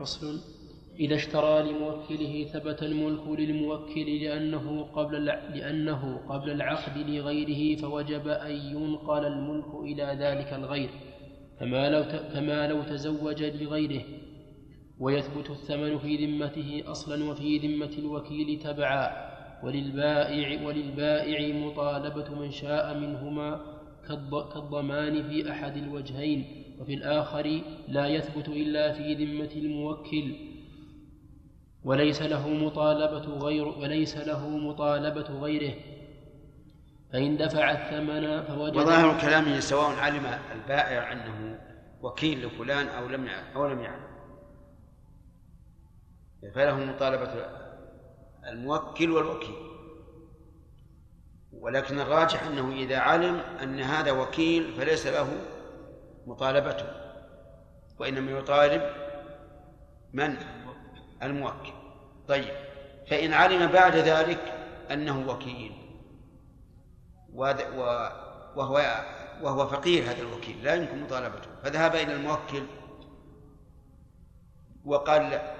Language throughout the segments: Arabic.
فصل إذا اشترى لموكله ثبت الملك للموكل لأنه قبل لأنه قبل العقد لغيره فوجب أن ينقل الملك إلى ذلك الغير. كما لو كما لو تزوج لغيره. ويثبت الثمن في ذمته أصلا وفي ذمة الوكيل تبعا. وللبائع وللبائع مطالبة من شاء منهما كالضمان في أحد الوجهين. وفي الآخر لا يثبت إلا في ذمة الموكل. وليس له مطالبة غير وليس له مطالبة غيره. فإن دفع الثمن فوجد وظاهر كلامه سواء علم البائع أنه وكيل لفلان أو لم أو لم يعلم. فله مطالبة الموكل والوكيل. ولكن الراجح أنه إذا علم أن هذا وكيل فليس له مطالبته وإنما يطالب من؟ الموكل. طيب فإن علم بعد ذلك أنه وكيل. وهو وهو فقير هذا الوكيل لا يمكن مطالبته. فذهب إلى الموكل وقال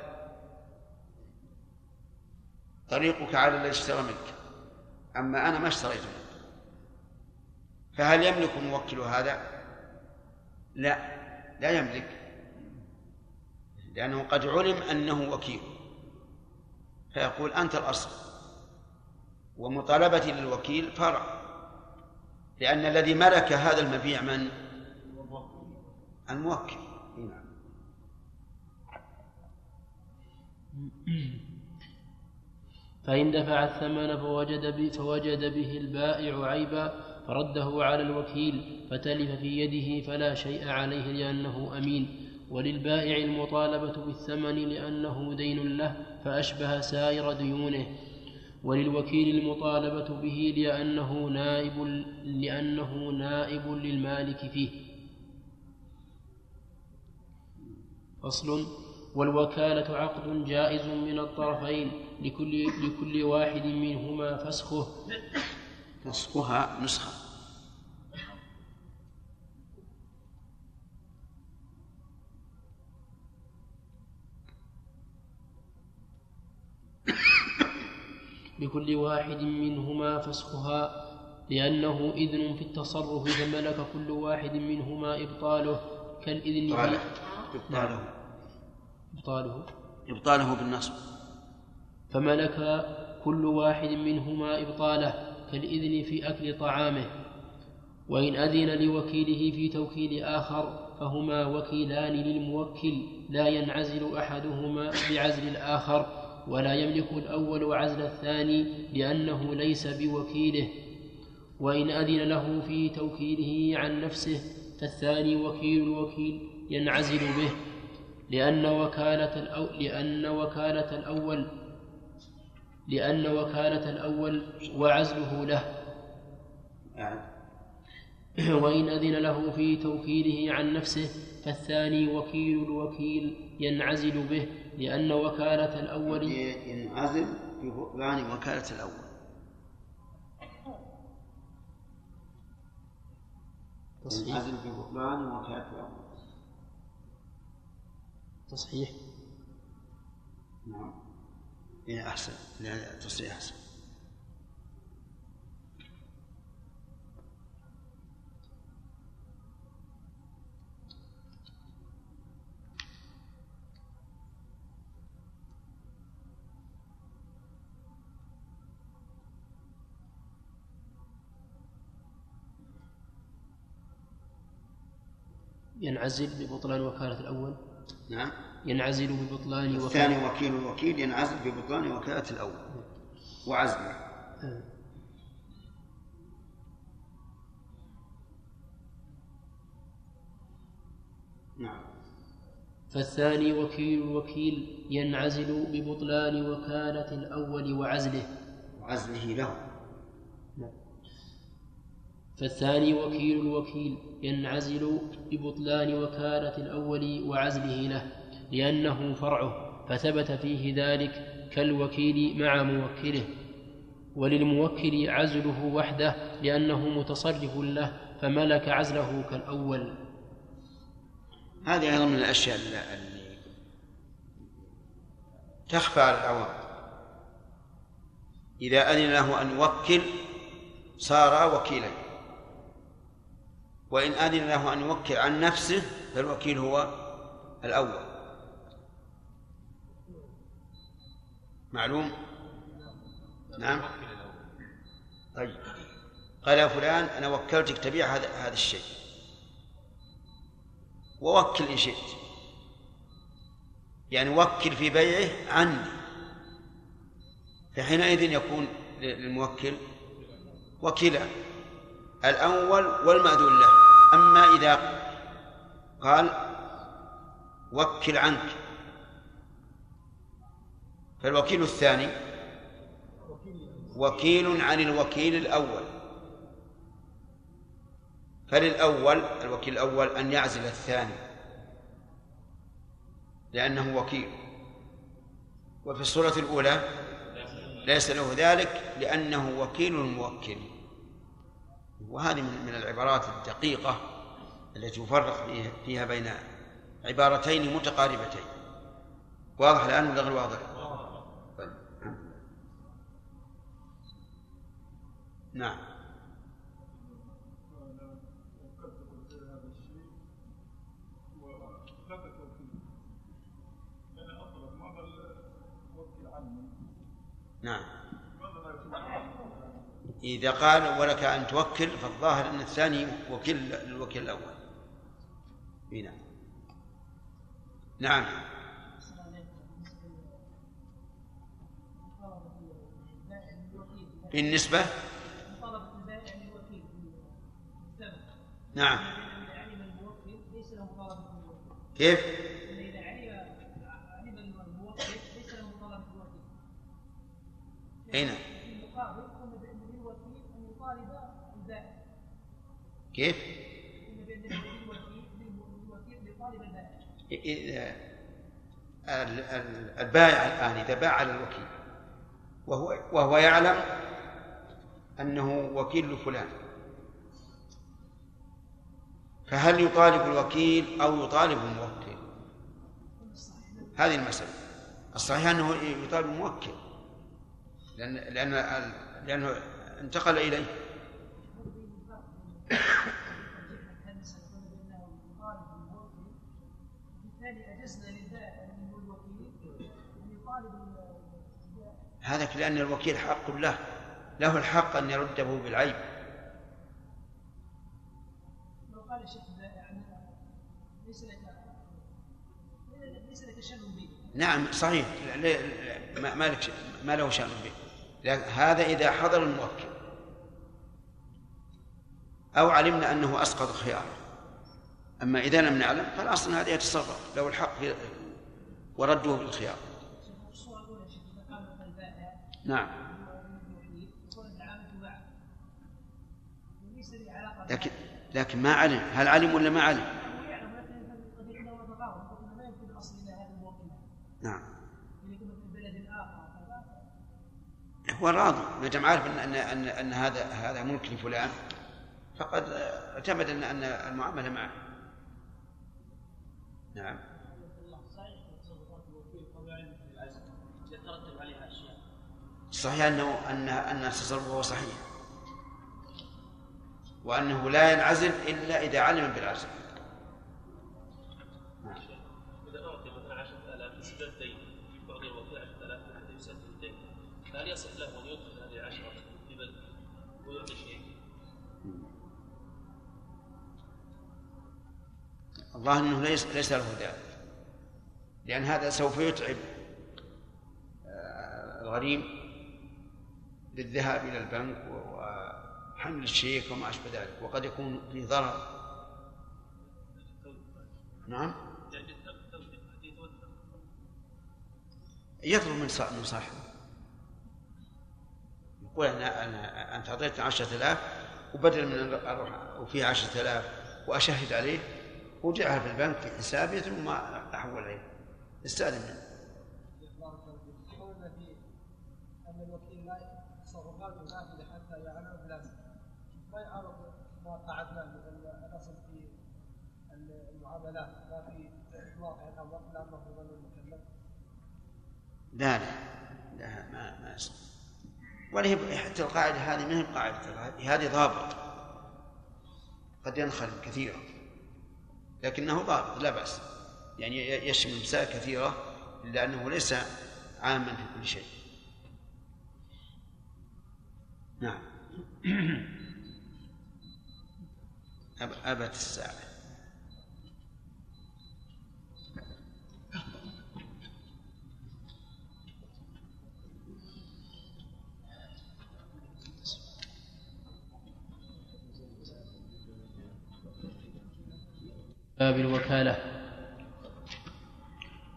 طريقك على الذي اشترى منك أما أنا ما اشتريت منك. فهل يملك موكل هذا؟ لا لا يملك. لأنه قد علم أنه وكيل. فيقول أنت الأصل. ومطالبتي للوكيل فرع. لأن الذي ملك هذا المبيع من؟ الموكل. نعم. فإن دفع الثمن فوجد به, فوجد به البائع عيبا فرده على الوكيل فتلف في يده فلا شيء عليه لأنه أمين. وللبائع المطالبة بالثمن لأنه دين له فأشبه سائر ديونه. وللوكيل المطالبة به لأنه نائب لأنه نائب للمالك فيه. فصل والوكالة عقد جائز من الطرفين لكل لكل واحد منهما فسخه. فسخها نسخة. لكل واحد منهما فسخها لأنه إذن في التصرف فملك كل واحد منهما إبطاله كالإذن في إبطاله. إبطاله. إبطاله بالنصب. فملك كل واحد منهما إبطاله كالإذن في أكل طعامه. وإن أذن لوكيله في توكيل آخر فهما وكيلان للموكل لا ينعزل أحدهما بعزل الآخر. ولا يملك الأول عزل الثاني لأنه ليس بوكيله وإن أذن له في توكيله عن نفسه فالثاني وكيل الوكيل ينعزل به لأن وكالة الأو لأن وكالة الأول لأن وكالة الأول وعزله له. وإن أذن له في توكيله عن نفسه فالثاني وكيل الوكيل ينعزل به. لأن وكالة الأول ينعزل بطلان وكالة الأول. تصحيح. ينعزل في بطلان وكالة الأول. تصحيح. نعم. إيه أحسن. لا تصحيح أحسن. ينعزل ببطلان وكالة الأول؟ نعم. ينعزل ببطلان وكالة الثاني وكيل الوكيل ينعزل ببطلان وكالة الأول. وعزله. نعم. فالثاني وكيل الوكيل ينعزل ببطلان وكالة الأول وعزله. وعزله له. فالثاني وكيل الوكيل ينعزل ببطلان وكالة الأول وعزله له لأنه فرعه فثبت فيه ذلك كالوكيل مع موكله. وللموكل عزله وحده لأنه متصرف له فملك عزله كالأول. هذه أيضا من الأشياء اللي تخفى على العوام. إذا أذن له أن يوكل صار وكيلا. وإن أذن له أن يوكل عن نفسه فالوكيل هو الأول. معلوم؟ نعم. طيب. قال يا فلان أنا وكلتك تبيع هذا هذا الشيء. ووكل إن شئت. يعني وكل في بيعه عني. فحينئذ يكون للموكل وكلا الأول والمأذون له. أما إذا قال وكل عنك. فالوكيل الثاني وكيل عن الوكيل الأول. فللأول الوكيل الأول أن يعزل الثاني. لأنه وكيل. وفي الصورة الأولى ليس له ذلك لأنه وكيل الموكل وهذه من العبارات الدقيقة التي يفرق فيها بين عبارتين متقاربتين واضح الآن ولا غير واضح؟ طيب. نعم نعم إذا قال ولك أن توكل فالظاهر أن الثاني وكيل للوكيل الأول. نعم. نعم. بالنسبة؟ نعم. كيف؟ أين؟ كيف؟ البائع الآن إذا باع على الوكيل وهو وهو يعلم أنه وكيل لفلان فهل يطالب الوكيل أو يطالب الموكل؟ هذه المسألة الصحيح أنه يطالب الموكل لأن لأن لأنه انتقل إليه هذا لأن الوكيل حق له. له الحق أن يرده بالعيب. لو قال الشيخ ليس لك ليس لك شأن به نعم صحيح ما لك ما له شأن به. هذا إذا حضر الموكل. أو علمنا أنه أسقط خياره أما إذا لم نعلم فالأصل هذا يتصرف له الحق ورده بالخيار. نعم. لكن لكن ما علم. هل علم ولا ما علم؟ نعم. هو راضي. ما دام عارف ان ان إن, هذا هذا ملك لفلان فقد اعتمد ان أن المعاملة معه نعم صحيح انه ان أن تصرفه صحيح وأنه لا ينعزل إلا إذا علم بالعزل. اذا اعطي مثلا 10000 يسدد الدين يعطي الوكيل 10000 حتى يسدد الدين فهل يصح له أن يدخل هذه العشرة في بلد ويعطي شيء؟ الله إنه ليس ليس له ذلك لأن هذا سوف يتعب آه، الغريم للذهاب إلى البنك وحمل الشيك وما أشبه ذلك وقد يكون فيه ضرر. نعم؟ يطلب من صاحبه يقول أنا أنا أنت أعطيتني عشرة آلاف وبدل من أروح وفيه عشرة آلاف وأشهد عليه وجعها في البنك في حسابي ثم أحول عليه استأذن. منه قعدنا الاصل في المعاملات ما في واقع الامر لا مفروض المكلف لا لا لا ما ما ولا هي حتى القاعدة هذه ما هي قاعدة هذه ضابط. قد ينخرم كثيرا. لكنه ضابط لا بأس. يعني يشمل مسائل كثيرة إلا أنه ليس عاما في كل شيء. نعم. أبت الساعة. باب الوكالة.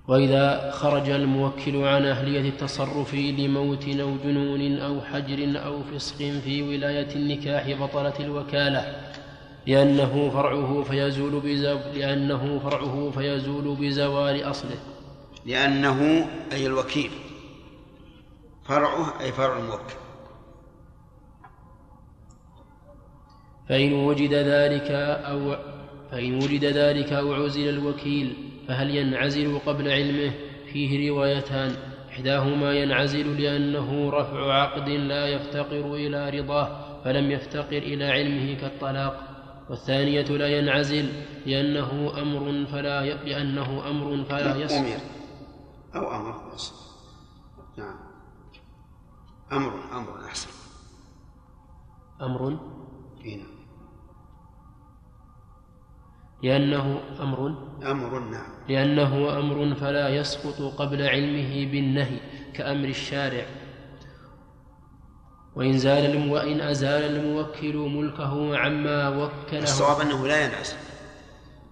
وإذا خرج الموكل عن أهلية التصرف لموت أو جنون أو حجر أو فسق في ولاية النكاح بطلت الوكالة. لأنه فرعه فيزول بزو... لأنه فرعه فيزول بزوال أصله. لأنه أي الوكيل. فرعه أي فرع الموكل. فإن وجد ذلك أو فإن وجد ذلك أو عزل الوكيل فهل ينعزل قبل علمه؟ فيه روايتان. إحداهما ينعزل لأنه رفع عقد لا يفتقر إلى رضاه فلم يفتقر إلى علمه كالطلاق. والثانية لا ينعزل لأنه أمر فلا ي... لأنه أمر فلا يصح. أمر أو أمر نعم. أمر أمر أحسن. أمر؟ نعم. لأنه أمر. أمر نعم. لأنه أمر فلا يسقط قبل علمه بالنهي كأمر الشارع. وإن زال وإن أزال الموكل ملكه عما وكله. الصواب أنه لا ينعزل.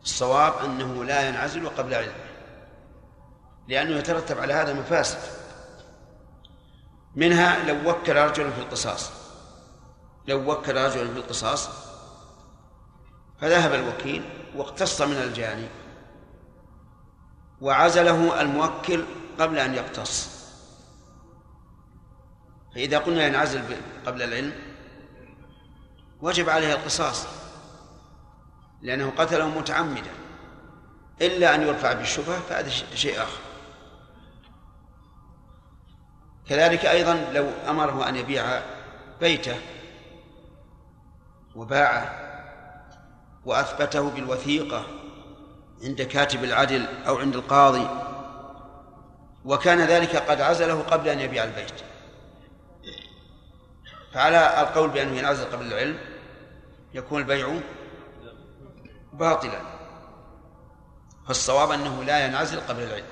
الصواب أنه لا ينعزل قبل علمه. لأنه يترتب على هذا مفاسد. منها لو وكل رجلا في القصاص. لو وكل رجلا في القصاص فذهب الوكيل واقتص من الجاني. وعزله الموكل قبل أن يقتص. فإذا قلنا ينعزل قبل العلم وجب عليه القصاص لأنه قتله متعمدا. إلا أن يرفع بالشبهة فهذا شيء آخر. كذلك أيضا لو أمره أن يبيع بيته وباعه وأثبته بالوثيقة عند كاتب العدل أو عند القاضي. وكان ذلك قد عزله قبل أن يبيع البيت. فعلى القول بأنه ينعزل قبل العلم يكون البيع باطلا. فالصواب أنه لا ينعزل قبل العلم.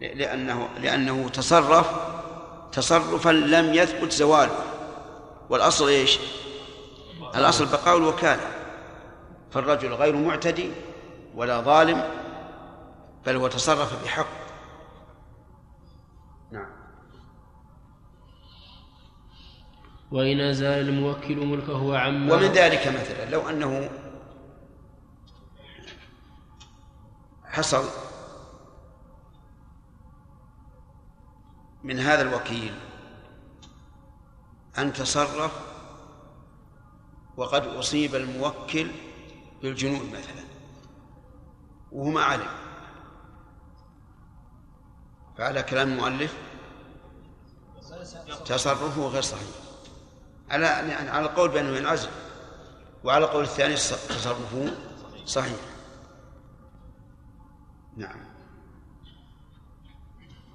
لأنه لأنه تصرف تصرفا لم يثبت زواله. والأصل إيش؟ الأصل بقاء الوكالة. فالرجل غير معتدي ولا ظالم بل هو تصرف بحق نعم. وإن أزال الموكل ملكه عما ومن ذلك مثلا لو أنه حصل من هذا الوكيل أن تصرف وقد أصيب الموكل بالجنون مثلا وهو ما علم فعلى كلام المؤلف تصرفه غير صحيح. على يعني على القول بأنه ينعزل وعلى القول الثاني تصرفه صحيح.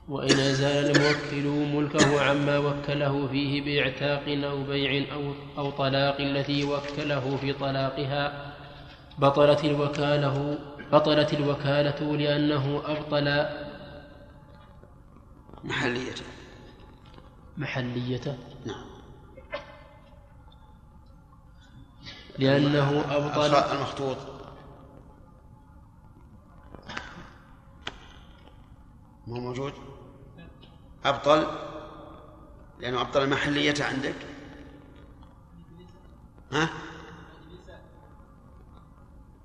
وإن أزال الموكل ملكه عما وكله فيه بإعتاق أو بيع أو أو طلاق التي وكله في طلاقها بطلت الوكالة بطلت الوكالة لأنه أبطل محليته محليته نعم. لأنه أبطل المخطوط. مو موجود؟ أبطل؟ لأنه أبطل المحلية عندك؟ ها؟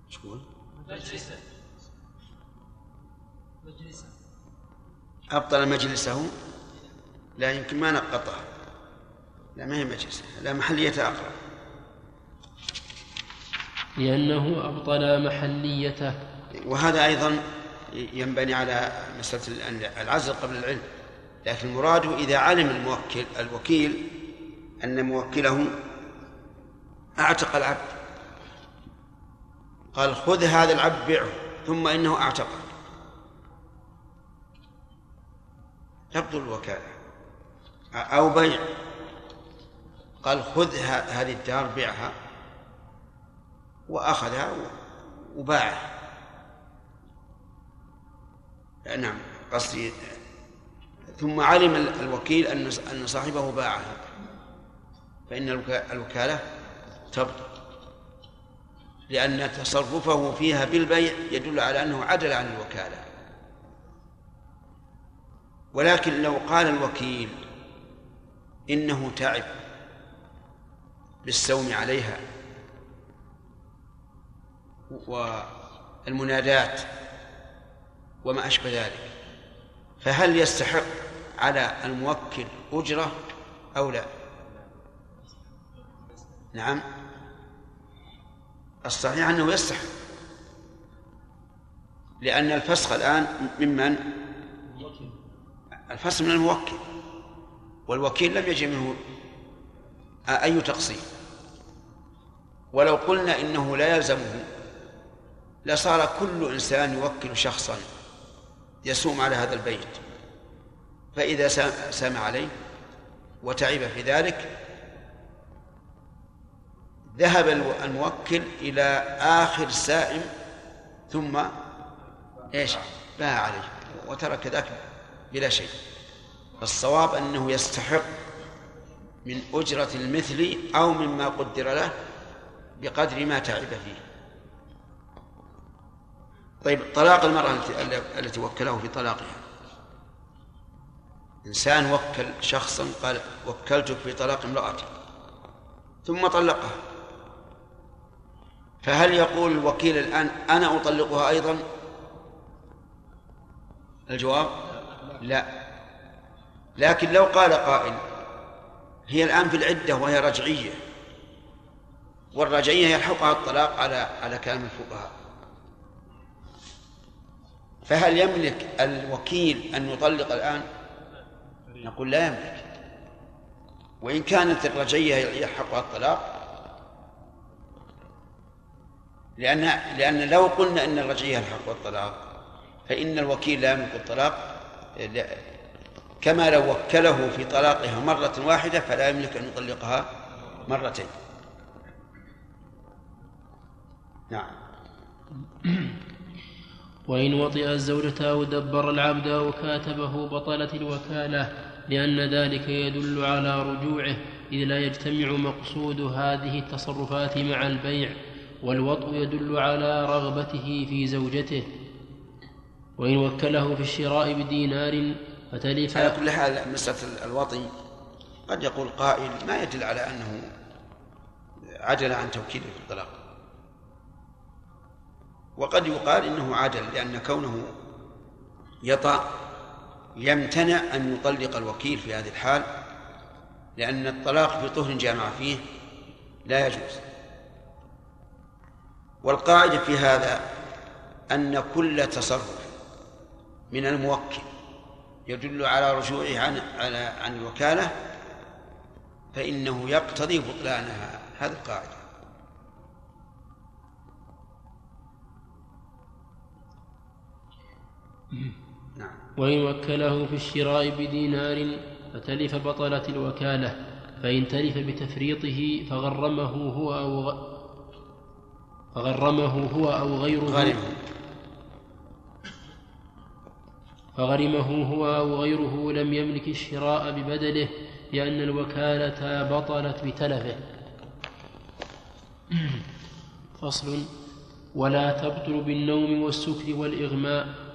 إيش تقول؟ مجلسه. أبطل مجلسه؟ لا يمكن ما نقطها لا ما هي مجلسة. لا محلية أقرب. لأنه أبطل محليته. وهذا أيضا ينبني على مسألة العزل قبل العلم. لكن المراد إذا علم الموكل الوكيل أن موكله أعتق العبد. قال خذ هذا العبد بيعه ثم إنه أعتقه تبطل الوكالة. أو بيع. قال خذ هذه الدار بيعها وأخذها وباعها نعم قصدي ثم علم الوكيل أن صاحبه باعها فإن الوكالة تبطل. لأن تصرفه فيها بالبيع يدل على أنه عدل عن الوكالة. ولكن لو قال الوكيل إنه تعب بالسوم عليها والمنادات وما أشبه ذلك فهل يستحق على الموكل أجرة أو لا؟ نعم. الصحيح أنه يستحق. لأن الفسخ الآن ممن الفسخ من الموكل. والوكيل لم يجد منه أي تقصير. ولو قلنا إنه لا يلزمه لصار كل إنسان يوكل شخصا. يسوم على هذا البيت. فإذا سام عليه وتعب في ذلك ذهب الموكل إلى آخر سائم ثم إيش؟ باع عليه وترك ذاك بلا شيء. الصواب أنه يستحق من أجرة المثل أو مما قدر له بقدر ما تعب فيه. طيب طلاق المرأة التي وكله في طلاقها. إنسان وكل شخصا قال وكلتك في طلاق امرأتي ثم طلقها. فهل يقول الوكيل الآن أنا أطلقها أيضا؟ الجواب لا. لكن لو قال قائل هي الآن في العدة وهي رجعية والرجعية يلحقها الطلاق على على كلام الفقهاء. فهل يملك الوكيل أن يطلق الآن؟ نقول لا يملك. وإن كانت الرجعية يلحقها الطلاق؟ لأن لأن لو قلنا أن الرجعية الحق والطلاق فإن الوكيل لا يملك الطلاق كما لو وكله في طلاقها مرة واحدة فلا يملك أن يطلقها مرتين. نعم. وإن وطئ الزوجة أو دبر العبد أو كاتبه بطلت الوكالة لأن ذلك يدل على رجوعه إذ لا يجتمع مقصود هذه التصرفات مع البيع والوطء يدل على رغبته في زوجته. وإن وكله في الشراء بدينار فتلف على كل حال مسألة الوطي قد يقول قائل ما يدل على أنه عجل عن توكيده في الطلاق. وقد يقال إنه عجل لأن كونه يطأ يمتنع أن يطلق الوكيل في هذه الحال لأن الطلاق في طهر جامع فيه لا يجوز. والقاعدة في هذا أن كل تصرف من الموكل يدل على رجوعه عن على عن الوكالة فإنه يقتضي بطلانها. هذه القاعدة. نعم. وإن وكله في الشراء بدينار فتلف بطلت الوكالة فإن تلف بتفريطه فغرمه هو أو فغرمه هو أو غيره. غرمه. فغرمه هو أو غيره لم يملك الشراء ببدله لأن الوكالة بطلت بتلفه. فصل. ولا تبطل بالنوم والسكر والإغماء.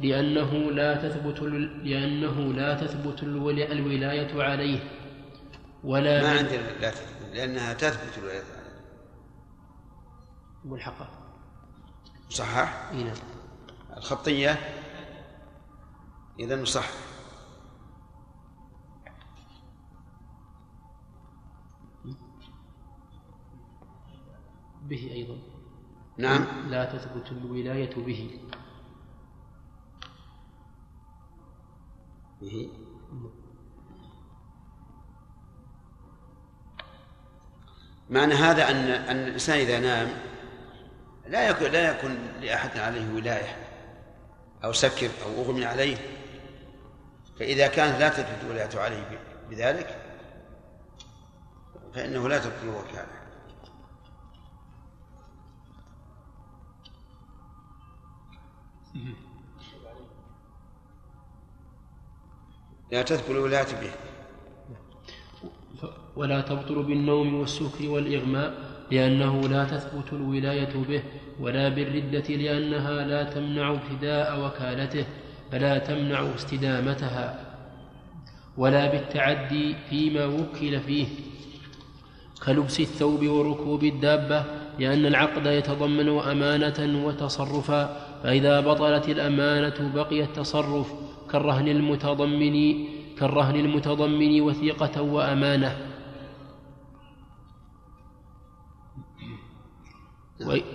لأنه لا تثبت لأنه لا تثبت الولاية عليه. ولا ما عندنا لا تثبت لأنها تثبت الولاية عليه. ملحقة صحح؟ نعم. الخطية؟ إذا صح. به أيضا. نعم. لا تثبت الولاية به. به. معنى هذا أن أن الإنسان إذا نام لا يكون لا يكون لأحد عليه ولاية أو سكر أو أغمي عليه. فإذا كانت لا تثبت ولايته عليه بذلك فإنه لا تبطل الوكالة لا تثبت الولاية به. ولا تبطل بالنوم والسكر والإغماء لأنه لا تثبت الولاية به ولا بالردة لأنها لا تمنع ابتداء وكالته فلا تمنع استدامتها. ولا بالتعدي فيما وكل فيه. كلبس الثوب وركوب الدابة لأن العقد يتضمن أمانة وتصرفا فإذا بطلت الأمانة بقي التصرف. كالرهن المتضمن كالرهن المتضمن وثيقة وأمانة.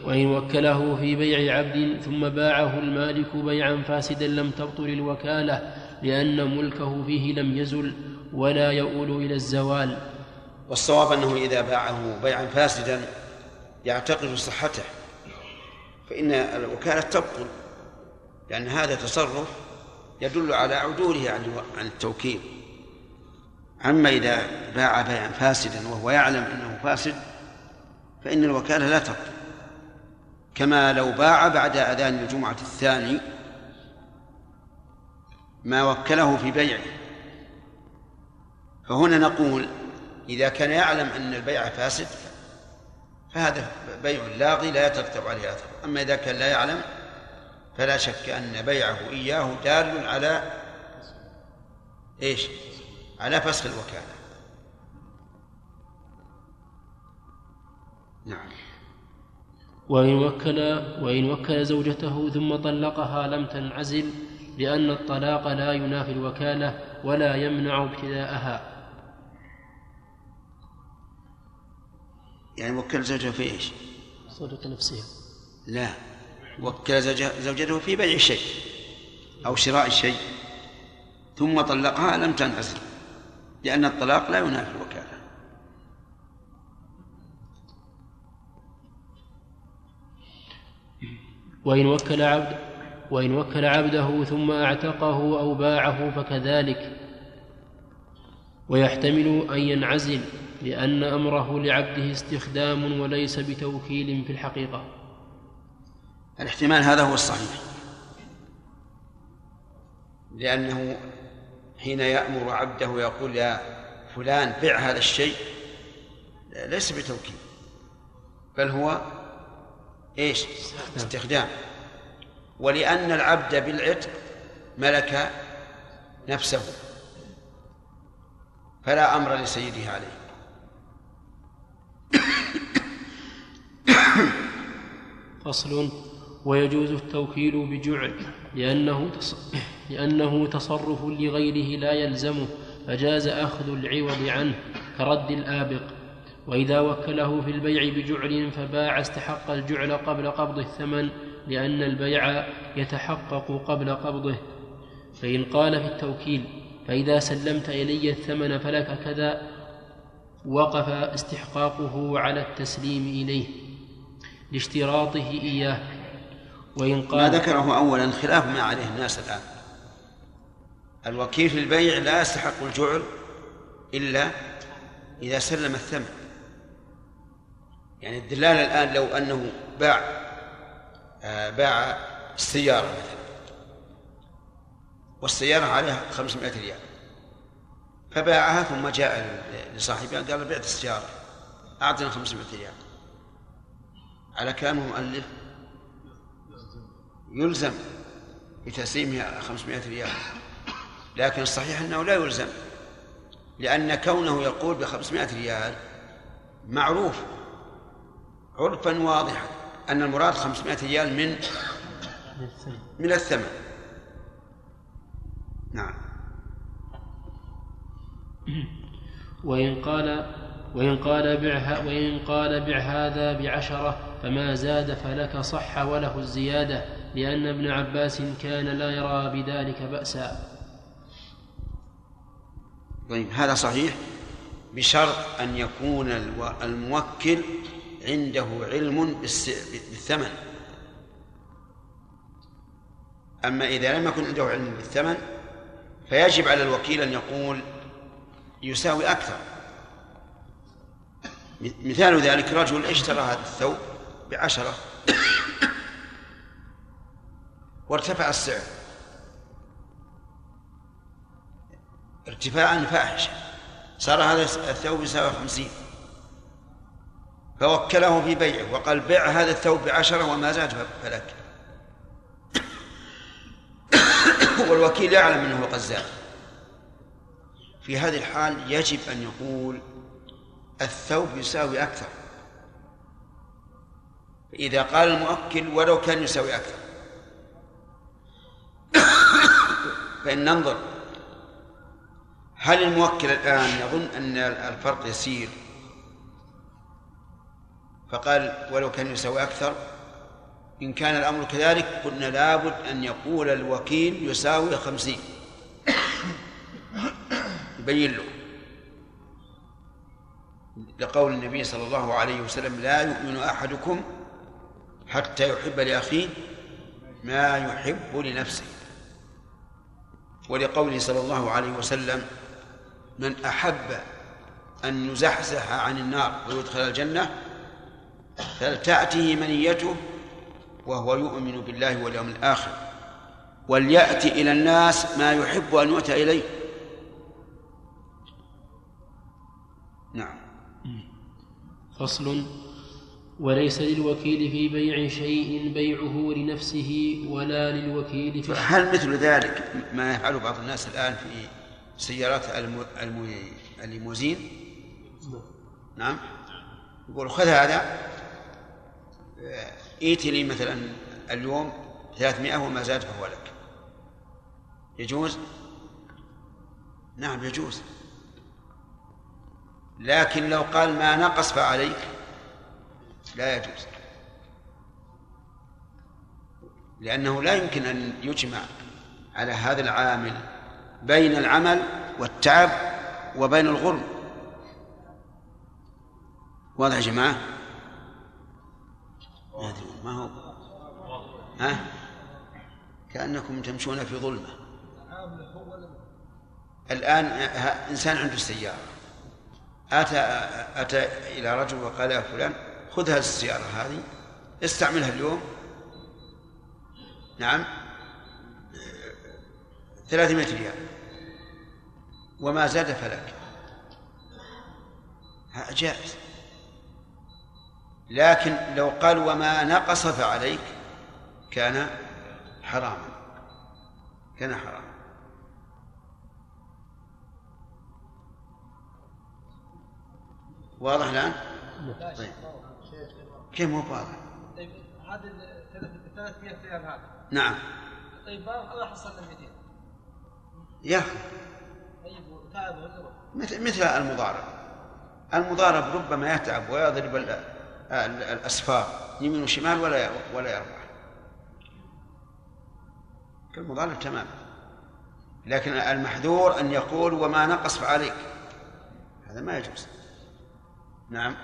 وإن وكله في بيع عبد ثم باعه المالك بيعا فاسدا لم تبطل الوكالة لأن ملكه فيه لم يزل ولا يؤول إلى الزوال. والصواب أنه إذا باعه بيعا فاسدا يعتقد صحته فإن الوكالة تبطل لأن هذا تصرف يدل على عدوله عن التوكيل. أما إذا باع بيعا فاسدا وهو يعلم أنه فاسد فإن الوكالة لا تبطل. كما لو باع بعد أذان الجمعة الثاني ما وكله في بيعه. فهنا نقول إذا كان يعلم أن البيع فاسد فهذا بيع لاغي لا يترتب عليه أثر. أما إذا كان لا يعلم فلا شك أن بيعه إياه دال على إيش؟ على فسخ الوكالة. نعم. وإن وكل وإن وكل زوجته ثم طلقها لم تنعزل لأن الطلاق لا ينافي الوكالة ولا يمنع ابتداءها. يعني وكل زوجته في إيش؟ زوجة نفسها لا. وكل زوجته في بيع الشيء أو شراء الشيء. ثم طلقها لم تنعزل لأن الطلاق لا ينافي الوكالة. وإن وكل عبد وإن وكل عبده ثم أعتقه أو باعه فكذلك. ويحتمل أن ينعزل لأن أمره لعبده استخدام وليس بتوكيل في الحقيقة. الاحتمال هذا هو الصحيح. لأنه حين يأمر عبده يقول يا فلان بع هذا الشيء ليس بتوكيد بل هو إيش؟ استخدام. ولأن العبد بالعتق ملك نفسه فلا أمر لسيده عليه. فصل. ويجوز التوكيل بجعل لأنه لأنه تصرف لغيره لا يلزمه فجاز أخذ العوض عنه كرد الآبق. وإذا وكله في البيع بجعل فباع استحق الجعل قبل قبض الثمن لأن البيع يتحقق قبل قبضه. فإن قال في التوكيل فإذا سلمت إلي الثمن فلك كذا وقف استحقاقه على التسليم إليه لاشتراطه إياه. وإن قال ما ذكره أولا خلاف ما عليه الناس الآن. الوكيل في البيع لا يستحق الجعل إلا إذا سلم الثمن. يعني الدلال الآن لو أنه باع آه باع السيارة مثلا والسيارة عليها 500 ريال فباعها ثم جاء لصاحبها قال بعت السيارة أعطنا 500 ريال. على كلام المؤلف يلزم بتسليمها 500 ريال. لكن الصحيح أنه لا يلزم لأن كونه يقول ب 500 ريال معروف عرفا واضحا أن المراد 500 ريال من من الثمن. نعم. وإن قال وإن قال بع وإن قال بع هذا بعشرة فما زاد فلك صح وله الزيادة. لأن ابن عباس كان لا يرى بذلك بأسا. طيب هذا صحيح؟ بشرط أن يكون الموكل عنده علم بالثمن. أما إذا لم يكن عنده علم بالثمن فيجب على الوكيل أن يقول يساوي أكثر. مثال ذلك رجل اشترى هذا الثوب بعشرة. وارتفع السعر. ارتفاعا فاحشا صار هذا الثوب يساوي خمسين. فوكله في بيعه وقال بع هذا الثوب بعشرة وما زاد فلك. والوكيل يعلم أنه قد زاد في هذه الحال يجب أن يقول الثوب يساوي أكثر. إذا قال المؤكل ولو كان يساوي أكثر. فإن ننظر هل الموكل الآن يظن أن الفرق يسير؟ فقال ولو كان يساوي أكثر إن كان الأمر كذلك قلنا لابد أن يقول الوكيل يساوي خمسين. يبين له. لقول النبي صلى الله عليه وسلم لا يؤمن أحدكم حتى يحب لأخيه ما يحب لنفسه. ولقوله صلى الله عليه وسلم من أحب أن يزحزح عن النار ويدخل الجنة فلتأته منيته وهو يؤمن بالله واليوم الآخر وليأتي إلى الناس ما يحب أن يؤتى إليه. نعم. فصل وليس للوكيل في بيع شيء بيعه لنفسه ولا للوكيل في هل مثل ذلك ما يفعله بعض الناس الآن في سيارات الليموزين؟ نعم. يقول خذ هذا ائت لي مثلا اليوم 300 وما زاد فهو لك. يجوز؟ نعم يجوز. لكن لو قال ما نقص فعليك. لا يجوز. لأنه لا يمكن أن يجمع على هذا العامل بين العمل والتعب وبين الغرم. واضح يا جماعة؟ ما هو؟ ها؟ كأنكم تمشون في ظلمة. الآن إنسان عنده السيارة أتى أتى إلى رجل وقال يا فلان خذ هذه السيارة هذه استعملها اليوم. نعم. ثلاثمائة ريال. وما زاد فلك. جائز. لكن لو قال وما نقص فعليك كان حراما. كان حراما. واضح الآن؟ طيب. كيف مو واضح؟ طيب هذه 300 ريال هذا نعم. طيب الله حصلنا 200 يا أخي. طيب تعب مثل مثل المضارب؟ المضارب ربما يتعب ويضرب الأسفار يمين وشمال ولا ولا يربح. كالمضارب تماما لكن المحذور أن يقول وما نقص فعليك. هذا ما يجوز. نعم.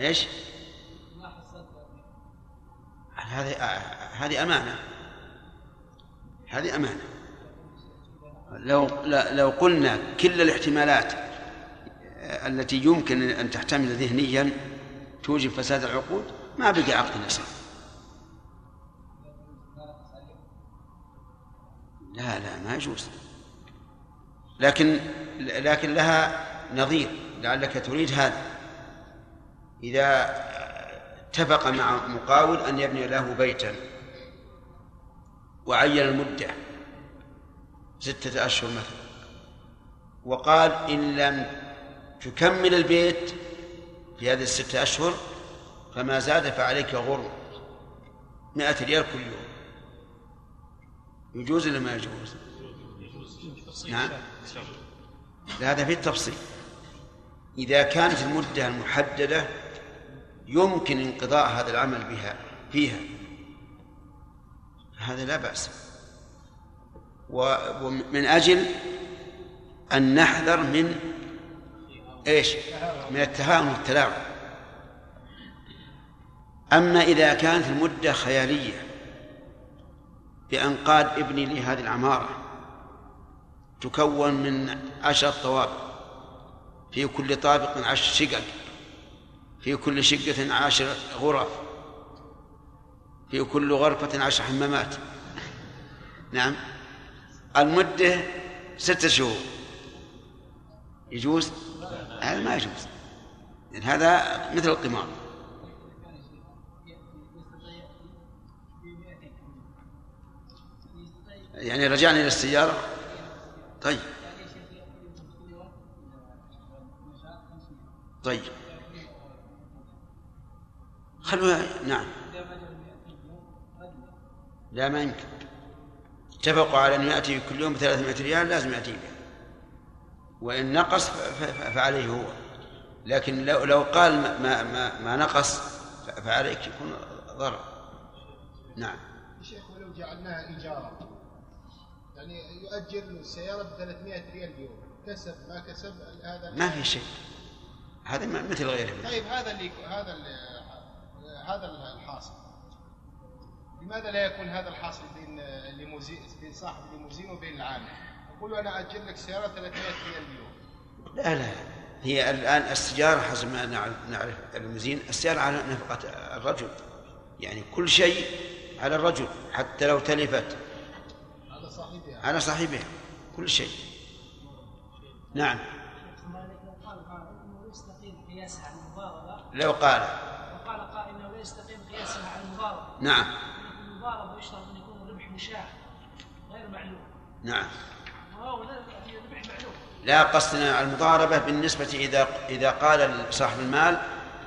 إيش؟ هذه هذه أمانة. هذه أمانة. لو لو قلنا كل الاحتمالات التي يمكن أن تحتمل ذهنيا توجب فساد العقود ما بقي عقد النصر لا لا ما يجوز. لكن لكن لها نظير لعلك تريد هذا. إذا اتفق مع مقاول أن يبني له بيتا وعين المدة ستة أشهر مثلا وقال إن لم تكمل البيت في هذه الستة أشهر فما زاد فعليك غرم مئة ريال كل يوم. يجوز ولا ما يجوز؟ نعم. هذا في التفصيل إذا كانت المدة المحددة يمكن انقضاء هذا العمل بها فيها. هذا لا بأس. ومن أجل أن نحذر من إيش؟ من التهاون والتلاعب. أما إذا كانت المدة خيالية بأن ابني لي هذه العمارة تكون من عشرة طوابق في كل طابق عشر شقق. في كل شقة عشر غرف. في كل غرفة عشر حمامات. نعم. المدة ستة شهور. يجوز؟ هذا ما يجوز. يعني هذا مثل القمار. يعني رجعنا إلى السيارة؟ طيب. طيب. خلوها نعم. لا ما يمكن. اتفقوا على أن يأتي كل يوم بثلاثمائة ريال لازم يأتي به. وإن نقص فعليه هو. لكن لو لو قال ما ما, ما نقص فعليك يكون ضرر. نعم. شيخ ولو جعلناها إيجارا. يعني يؤجر له السيارة ب 300 ريال اليوم. كسب ما كسب هذا ما في شيء. هذا مثل غيره. طيب هذا اللي هذا اللي هذا الحاصل. لماذا لا يكون هذا الحاصل بين الليموزين بين صاحب الليموزين وبين العامل؟ يقول أنا اجر لك سيارة 300 ريال اليوم. لا لا. هي الآن السيارة حسب ما نعرف الليموزين السيارة على نفقة الرجل. يعني كل شيء على الرجل حتى لو تلفت. على صاحبها. على صاحبها. كل شيء. نعم. لو قال وقال قائل انه لا يستقيم قياسها على المضاربه نعم. المضاربه يشترط أن يكون الربح مشاع غير معلوم. نعم. وهو ربح معلوم. لا قصدنا على المضاربة بالنسبة إذا إذا قال صاحب المال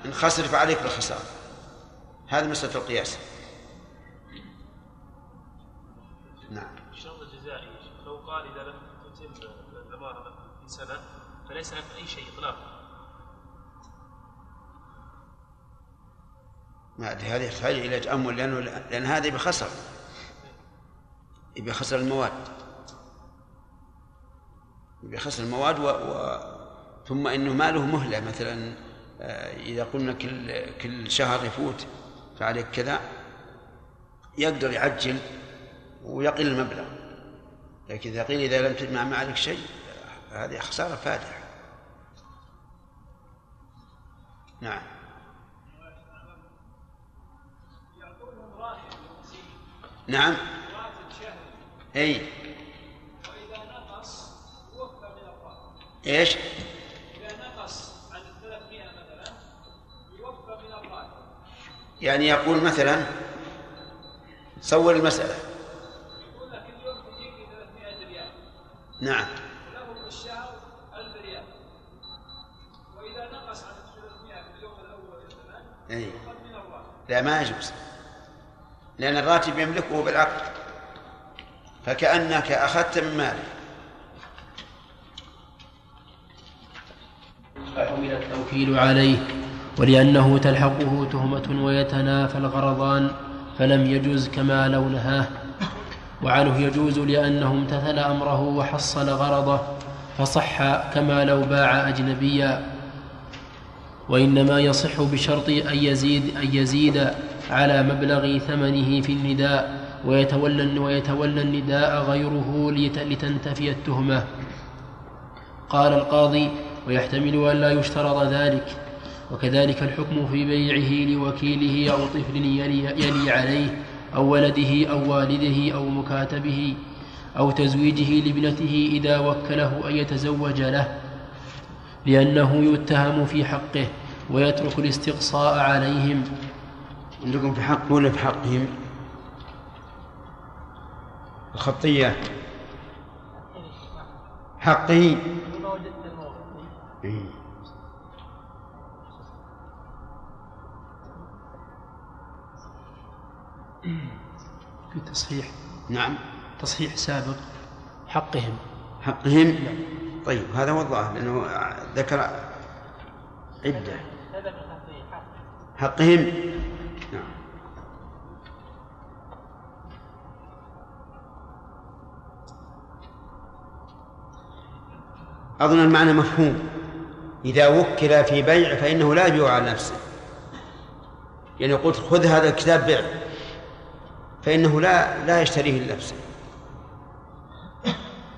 انخسر فعليك بالخسارة. هذه مسألة القياس. نعم. الشرط الجزائي لو قال إذا لم تتم العمارة في سنة فليس لك أي شيء إطلاقا. ما أدري هذه يحتاج إلى تأمل لأنه لأن هذا بخسر بخسر المواد. بخسر المواد و... و... ثم إنه ما له مهلة مثلا آه، إذا قلنا كل كل شهر يفوت فعليك كذا يقدر يعجل ويقل المبلغ. لكن إذا قيل إذا لم تجمع ما عليك شيء هذه خسارة فادحة. نعم. نعم. أي. واذا نقص يوفى من الراتب إيش؟ اذا نقص عن 300 مثلا يوفى من الراتب يعني يقول مثلا صور المسألة. يقول لك اليوم تجيك 300 ريال نعم. وله في الشهر 1000 ريال واذا نقص عن 300 في اليوم الأول مثلا أي. لا ما يجوز. لأن الراتب يملكه بالعقد. فكأنك أخذت من ماله فحمل التوكيل عليه ولأنه تلحقه تهمة ويتنافى الغرضان فلم يجز كما لو نهاه. وعنه يجوز لأنه امتثل أمره وحصل غرضه فصح كما لو باع أجنبيا. وإنما يصح بشرط أن يزيد أن يزيد على مبلغ ثمنه في النداء ويتولى ويتولى النداء غيره لت- لتنتفي التهمة. قال القاضي ويحتمل أن لا يشترط ذلك. وكذلك الحكم في بيعه لوكيله أو طفل يلي, يلي عليه أو ولده أو والده أو مكاتبه أو تزويجه لابنته إذا وكله أن يتزوج له لأنه يتهم في حقه ويترك الاستقصاء عليهم. عندكم في حق ولا في حقهم؟ الخطية. حقه إيه. في تصحيح. نعم. تصحيح سابق. حقهم. حقهم؟ طيب هذا هو الظاهر لأنه ذكر عدة. حقهم. أظن المعنى مفهوم. إذا وكل في بيع فإنه لا يبيع على نفسه. يعني قلت خذ هذا الكتاب بيع. فإنه لا لا يشتريه لنفسه.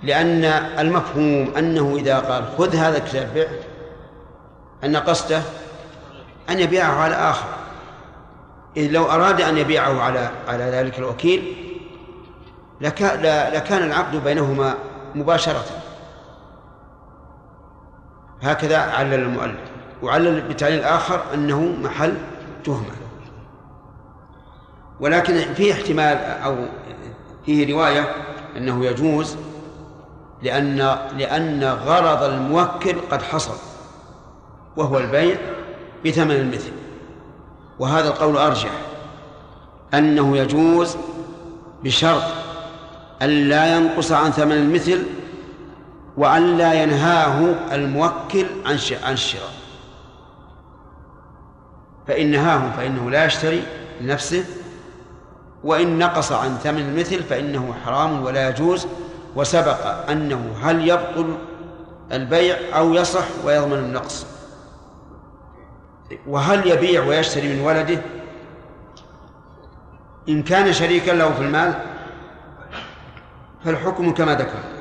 لأن المفهوم أنه إذا قال خذ هذا الكتاب بيع أن قصده أن يبيعه على آخر. إذ لو أراد أن يبيعه على على ذلك الوكيل لكان العقد بينهما مباشرة. هكذا علل المؤلف. وعلل بتعليل آخر أنه محل تهمة. ولكن فيه احتمال أو فيه رواية أنه يجوز لأن لأن غرض الموكل قد حصل وهو البيع بثمن المثل. وهذا القول أرجح أنه يجوز بشرط أن لا ينقص عن ثمن المثل وأن لا ينهاه الموكل عن عن الشراء. فإن نهاه فإنه لا يشتري لنفسه وإن نقص عن ثمن المثل فإنه حرام ولا يجوز. وسبق أنه هل يبطل البيع أو يصح ويضمن النقص؟ وهل يبيع ويشتري من ولده؟ إن كان شريكا له في المال فالحكم كما ذكر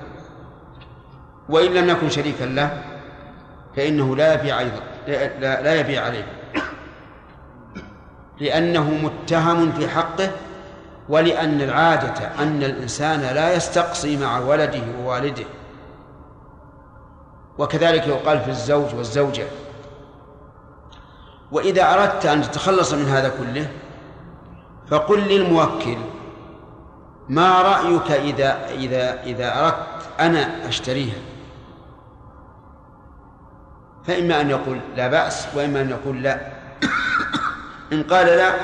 وإن لم يكن شريكا له فإنه لا يبيع أيضا لا, لا يبيع عليه. لأنه متهم في حقه ولأن العادة أن الإنسان لا يستقصي مع ولده ووالده. وكذلك يقال في الزوج والزوجة. وإذا أردت أن تتخلص من هذا كله فقل للموكل ما رأيك إذا إذا إذا أردت أنا أشتريها؟ فإما أن يقول لا بأس وإما أن يقول لا. إن قال لا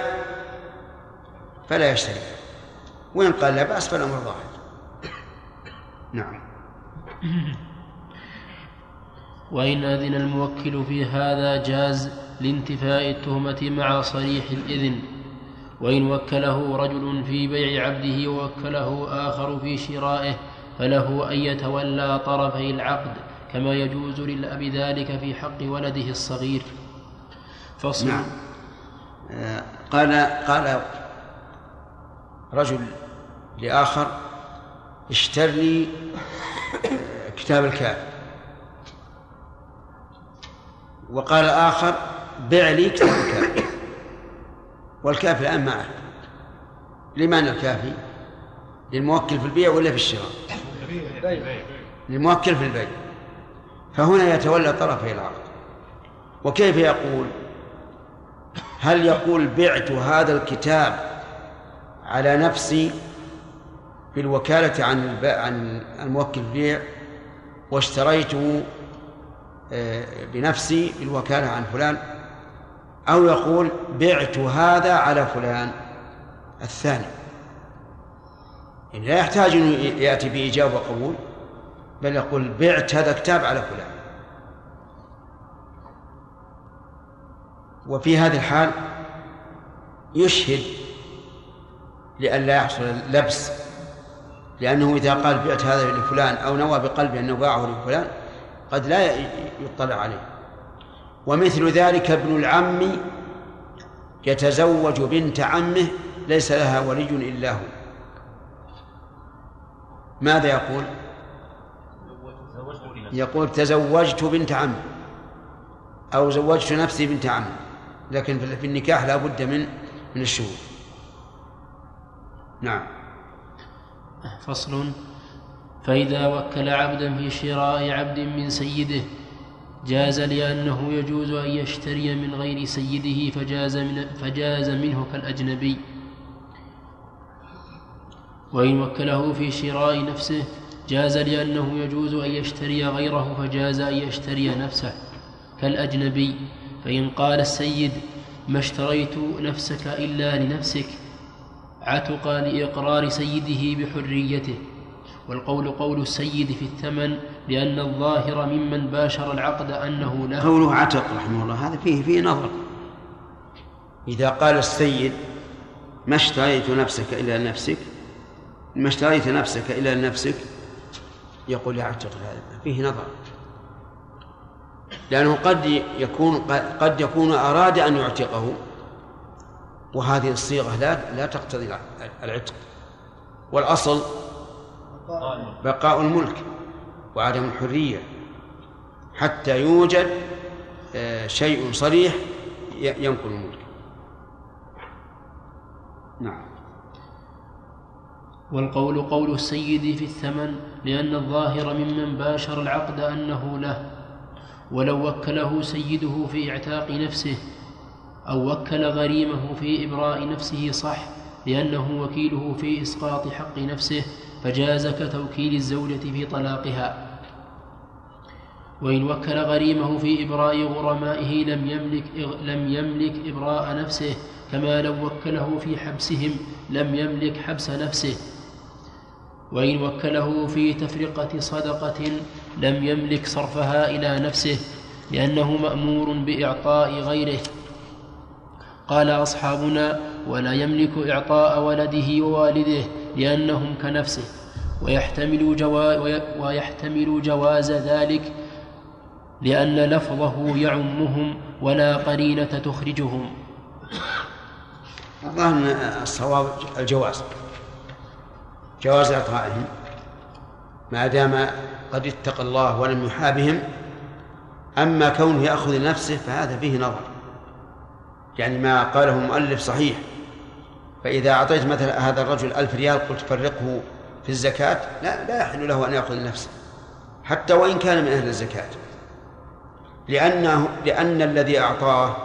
فلا يشتري. وإن قال لا بأس فالأمر ظاهر. نعم. وإن أذن الموكل في هذا جاز لانتفاء التهمة مع صريح الإذن. وإن وكله رجل في بيع عبده ووكله آخر في شرائه فله أن يتولى طرفي العقد. كما يجوز للأب ذلك في حق ولده الصغير. فصل نعم. آه، قال قال رجل لآخر اشتر لي آه، كتاب الكافي وقال آخر بع لي كتاب الكافي والكافي الآن معه. لمعنى الكافي للموكل في البيع ولا في الشراء؟ للموكل في البيع. فهنا يتولى طرفي العقد. وكيف يقول؟ هل يقول بعت هذا الكتاب على نفسي بالوكالة عن عن الموكل البيع واشتريته آه، بنفسي بالوكالة عن فلان؟ أو يقول بعت هذا على فلان الثاني؟ يعني لا يحتاج أن يأتي بإجابة وقبول بل يقول بعت هذا الكتاب على فلان. وفي هذه الحال يشهد لئلا يحصل لبس لأنه إذا قال بعت هذا لفلان أو نوى بقلبه أنه باعه لفلان قد لا يطلع عليه. ومثل ذلك ابن العم يتزوج بنت عمه ليس لها ولي إلا هو. ماذا يقول؟ يقول تزوجت بنت عم أو زوجت نفسي بنت عم لكن في النكاح لا بد من من الشهود. نعم. فصل. فإذا وكل عبدا في شراء عبد من سيده جاز لأنه يجوز أن يشتري من غير سيده فجاز, من فجاز منه كالأجنبي. وإن وكله في شراء نفسه جاز لأنه يجوز أن يشتري غيره فجاز أن يشتري نفسه. كالأجنبي فإن قال السيد ما اشتريت نفسك إلا لنفسك عتق لإقرار سيده بحريته. والقول قول السيد في الثمن لأن الظاهر ممن باشر العقد أنه له قوله عتق رحمه الله هذا فيه فيه نظر. إذا قال السيد ما اشتريت نفسك إلا لنفسك ما اشتريت نفسك إلا لنفسك يقول يعتق هذا فيه نظر. لأنه قد يكون قد يكون أراد أن يعتقه وهذه الصيغة لا لا تقتضي العتق. والأصل بقاء الملك وعدم الحرية. حتى يوجد آه، شيء صريح ينقل الملك. نعم. والقول قول السيد في الثمن لأن الظاهر ممن باشر العقد أنه له. ولو وكله سيده في اعتاق نفسه أو وكل غريمه في إبراء نفسه صح لأنه وكيله في إسقاط حق نفسه فجاز كتوكيل الزوجة في طلاقها. وإن وكل غريمه في إبراء غرمائه لم يملك لم يملك إبراء نفسه كما لو وكله في حبسهم لم يملك حبس نفسه. وإن وكله في تفرقة صدقة لم يملك صرفها إلى نفسه لأنه مأمور بإعطاء غيره. قال أصحابنا ولا يملك إعطاء ولده ووالده لأنهم كنفسه ويحتمل, جوا ويحتمل جواز ذلك لأن لفظه يعمهم ولا قرينة تخرجهم. الظاهر الصواب الجواز. جواز إعطائهم ما دام قد اتقى الله ولم يحابهم أما كونه يأخذ لنفسه فهذا فيه نظر. يعني ما قاله المؤلف صحيح فإذا أعطيت مثلا هذا الرجل ألف ريال قلت فرقه في الزكاة لا لا يحل له أن يأخذ لنفسه حتى وإن كان من أهل الزكاة. لأنه لأن الذي أعطاه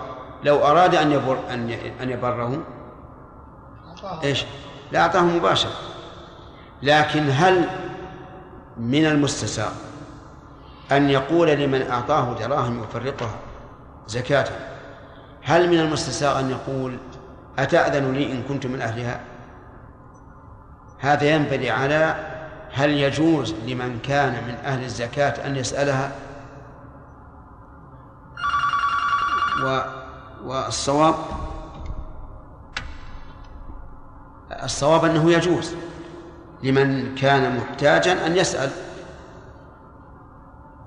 لو أراد أن يبر أن أن يبره إيش؟ لا أعطاه مباشرة. لكن هل من المستساغ أن يقول لمن أعطاه دراهم يفرقها زكاة؟ هل من المستساغ أن يقول أتأذن لي إن كنت من أهلها؟ هذا ينبني على هل يجوز لمن كان من أهل الزكاة أن يسألها؟ و والصواب؟ الصواب أنه يجوز. لمن كان محتاجا أن يسأل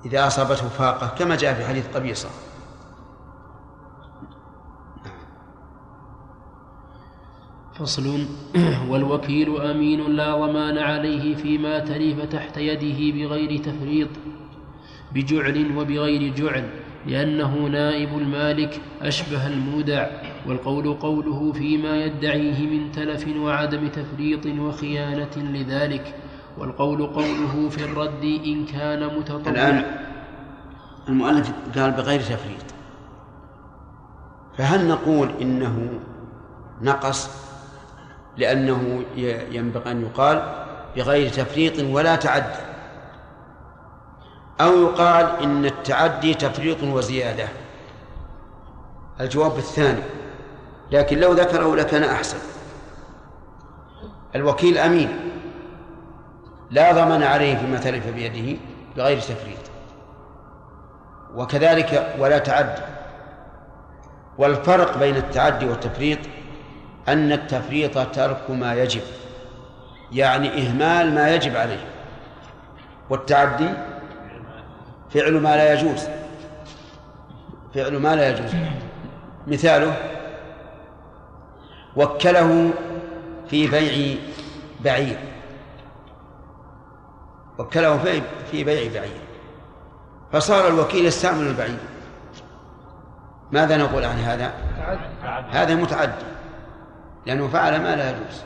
إذا أصابته فاقة كما جاء في حديث قبيصة. فصل والوكيل أمين لا ضمان عليه فيما تلف تحت يده بغير تفريط بجعل وبغير جعل لأنه نائب المالك أشبه المودع. والقول قوله فيما يدعيه من تلف وعدم تفريط وخيانة لذلك والقول قوله في الرد إن كان متطوعا. الآن المؤلف قال بغير تفريط. فهل نقول إنه نقص لأنه ينبغي أن يقال بغير تفريط ولا تعدي؟ أو يقال إن التعدي تفريط وزيادة؟ الجواب الثاني لكن لو ذكره لكان أحسن. الوكيل أمين. لا ضمن عليه فيما تلف بيده بغير تفريط. وكذلك ولا تعدي والفرق بين التعدي والتفريط أن التفريط ترك ما يجب. يعني إهمال ما يجب عليه. والتعدي فعل ما لا يجوز. فعل ما لا يجوز. مثاله وكله في بيع بعير. وكله في بيع بعير. فصار الوكيل يستعمل البعير. ماذا نقول عن هذا؟ هذا متعدي لأنه فعل ما لا يجوز.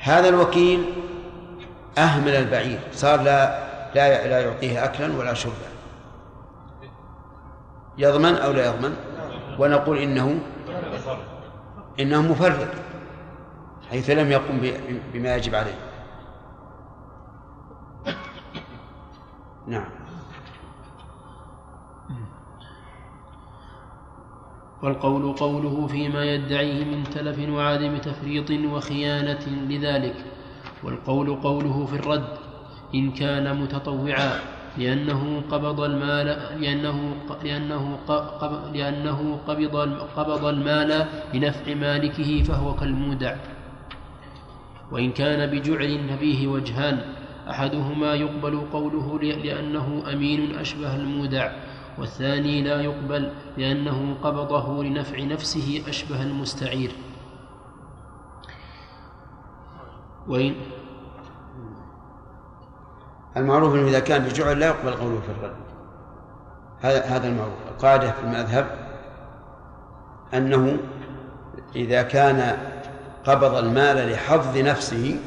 هذا الوكيل أهمل البعير. صار لا لا لا يعطيه أكلا ولا شربا. يضمن أو لا يضمن؟ ونقول إنه إنه مفرط حيث لم يقم بما يجب عليه. نعم. والقول قوله فيما يدعيه من تلف وعدم تفريط وخيانة لذلك والقول قوله في الرد إن كان متطوعا. لأنه قبض المال لأنه لأنه لأنه قبض قبض المال لنفع مالكه فهو كالمودع. وإن كان بجعل ففيه وجهان أحدهما يقبل قوله لأنه أمين أشبه المودع والثاني لا يقبل لأنه قبضه لنفع نفسه أشبه المستعير. وإن المعروف أنه إذا كان بجعل لا يقبل قوله في الرد. هذا هذا المعروف. القاعدة في المذهب أنه إذا كان قبض المال لحظ نفسه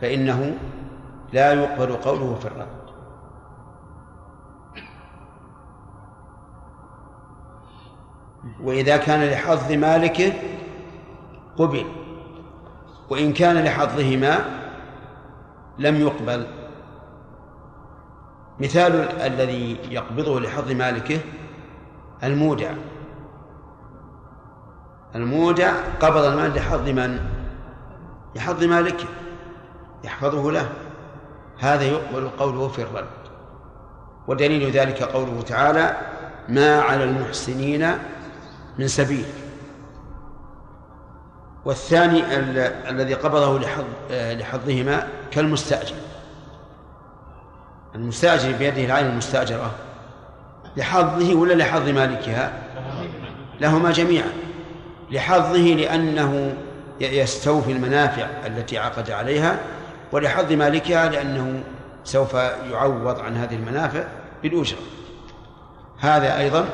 فإنه لا يقبل قوله في الرد. وإذا كان لحظ مالكه قبل وإن كان لحظهما لم يقبل. مثال الذي يقبضه لحظ مالكه المودع. المودع قبض المال لحظ من؟ لحظ مالكه. يحفظه له. هذا يقبل قوله في الرد. ودليل ذلك قوله تعالى ما على المحسنين من سبيل والثاني الذي قبضه لحظ لحظهما كالمستأجر. المستأجر بيده العين المستأجرة. لحظه ولا لحظ مالكها؟ لهما جميعا. لحظه لأنه يستوفي المنافع التي عقد عليها ولحظ مالكها لأنه سوف يعوض عن هذه المنافع بالأجرة. هذا أيضا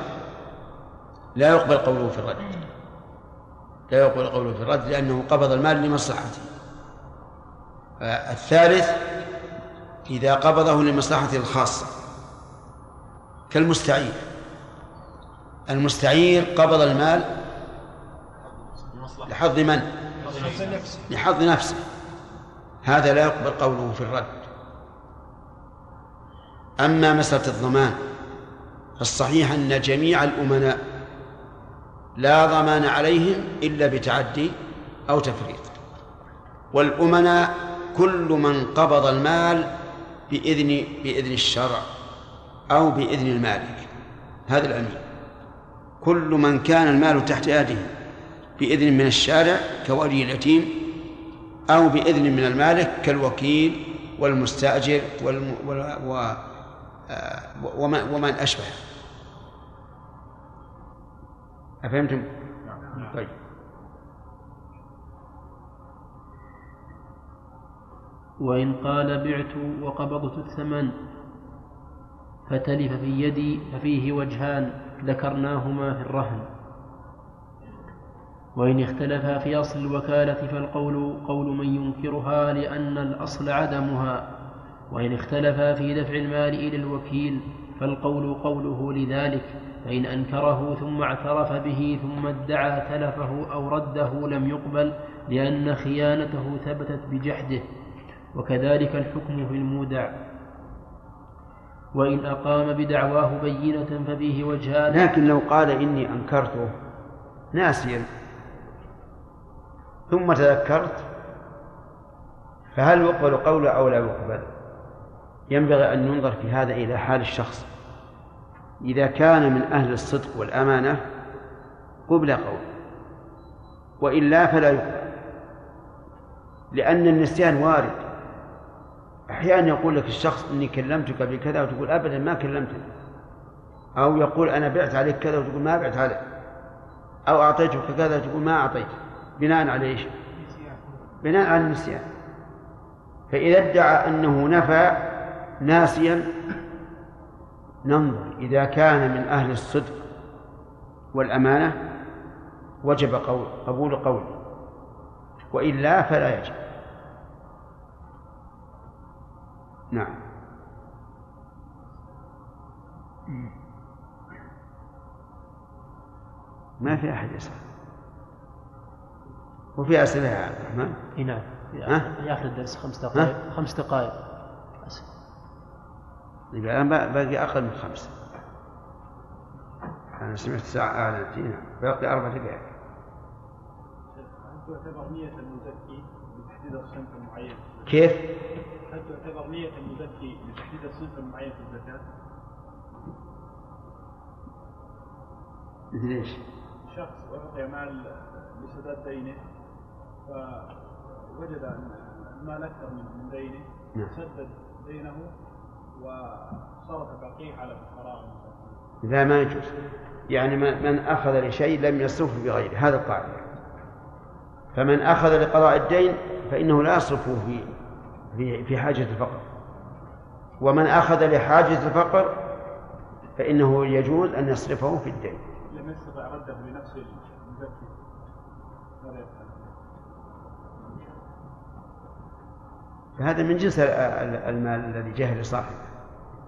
لا يقبل قوله في الرد. لا يقبل قوله في الرد لأنه قبض المال لمصلحته. الثالث إذا قبضه لمصلحته الخاصة. كالمستعير. المستعير قبض المال لحظ من؟ لحظ نفسه. هذا لا يقبل قوله في الرد. أما مسألة الضمان فالصحيح أن جميع الأمناء لا ضمان عليهم إلا بتعدي أو تفريط. والأمناء كل من قبض المال بإذن بإذن الشرع أو بإذن المالك. هذا الأمين كل من كان المال تحت يده بإذن من الشارع كولي اليتيم أو بإذن من المالك كالوكيل والمستأجر والم... و... آه، ومن... ومن أشبه. أفهمتم؟ طيب. وإن قال بعت وقبضت الثمن فتلف في يدي ففيه وجهان ذكرناهما في الرهن. وإن اختلفا في أصل الوكالة فالقول قول من ينكرها لأن الأصل عدمها. وإن اختلفا في دفع المال إلى الوكيل فالقول قوله لذلك فإن أنكره ثم اعترف به ثم ادعى تلفه أو رده لم يقبل لأن خيانته ثبتت بجحده. وكذلك الحكم في المودع. وإن أقام بدعواه بينة ففيه وجهان. لكن لو قال إني أنكرته ناسيا. ثم تذكرت فهل يقبل قوله أو لا يقبل؟ ينبغي أن ينظر في هذا إلى حال الشخص. إذا كان من أهل الصدق والأمانة قبل قول. وإلا فلا يقبل. لأن النسيان وارد. أحيانا يقول لك الشخص إني كلمتك بكذا وتقول أبدا ما كلمتني. أو يقول أنا بعت عليك كذا وتقول ما بعت عليك. أو أعطيتك كذا وتقول ما أعطيت. بناء على إيش؟ بناء على النسيان. فإذا ادعى أنه نفى ناسيا ننظر إذا كان من أهل الصدق والأمانة وجب قول قبول قوله وإلا فلا يجب. نعم. ما في أحد يسأل. وفي أسئلة يا عبد الرحمن؟ نعم. في آخر الدرس خمس دقائق خمس دقائق. يبقى الآن باقي أقل من خمسة أنا سمعت ساعة أعلنت نعم باقي أربع دقائق هل تعتبر نية المزكي بتحديد الصنف المعين؟ كيف؟ هل تعتبر نية المزكي بتحديد الصنف المعين في الزكاة؟ مثل إيش؟ شخص أعطي مال لسداد دينه فوجد أن المال أكثر من من دينه نعم. سدد دينه وصرف بقيه على الفقراء. لا ما يجوز. يعني من أخذ لشيء لم يصرفه بغيره. هذا القاعدة. فمن أخذ لقضاء الدين فإنه لا يصرفه في في في حاجة الفقر. ومن أخذ لحاجة الفقر فإنه يجوز أن يصرفه في الدين. لم يستطع رده لنفسه؟ فهذا من جنس ال- ال- المال الذي جاه لصاحبه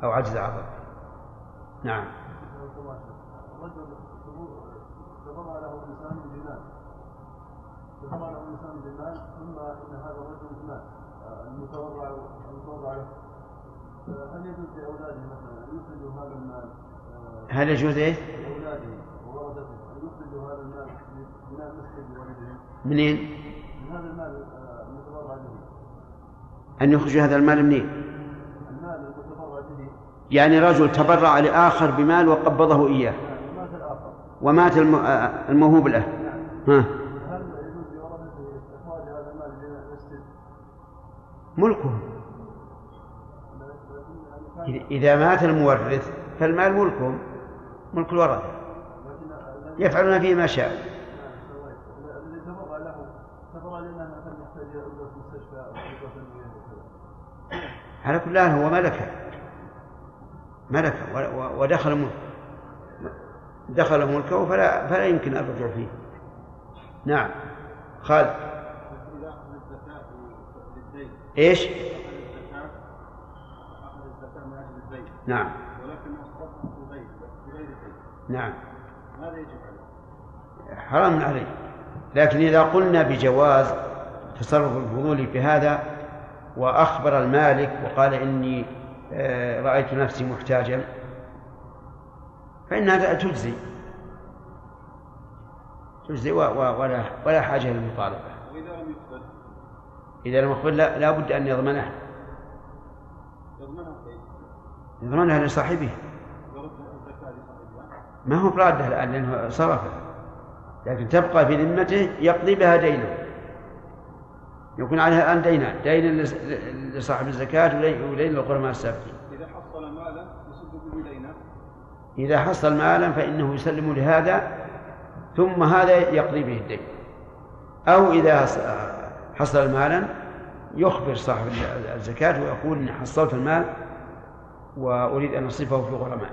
أو عجز عظم نعم رجل تبرع له انسان بمال تبرع له انسان بمال ثم ان هذا الرجل مات المتبرع المتبرع له هل يجوز لاولاده مثلا ان يخرجوا هذا المال هل يجوز إيه؟ وورثته ان يخرجوا هذا المال من المسجد لوالدهم منين؟ من هذا المال آه، المتبرع به أن يخرجوا هذا المال منين؟ يعني رجل تبرع لآخر بمال وقبضه إياه. ومات الم- آه، الموهوب له. ها؟ ملكه. إذا- مات المورث فالمال ملكهم ملك الورثة. يفعلون فيه ما شاء. على كل حال هو ملكه. ملكه ودخل ملك دخل ملكه فلا فلا يمكن الرجوع فيه. نعم. خالد. إيش؟ نعم. ولكن نعم. ماذا يجب عليه؟ حرام عليه. لكن إذا قلنا بجواز تصرف الفضول في هذا وأخبر المالك وقال إني رأيت نفسي محتاجا فإنها تجزي. تجزي ولا ولا حاجة للمطالبة. وإذا لم يقبل؟ إذا لم يقبل لا, لا بد أن يضمنها يضمنها؟ يضمنها لصاحبه. ما هو برادة الآن لأنه صرفها لكن تبقى في ذمته يقضي بها دينه. يكون عليها الآن دينان دين لصاحب الزكاة ودين للغرماء السابقين. إذا حصل مالا إذا حصل مالا فإنه يسلم لهذا ثم هذا يقضي به الدين. أو إذا حص- حصل مالا يخبر صاحب الزكاة ويقول إني حصلت المال وأريد أن أصرفه في الغرماء.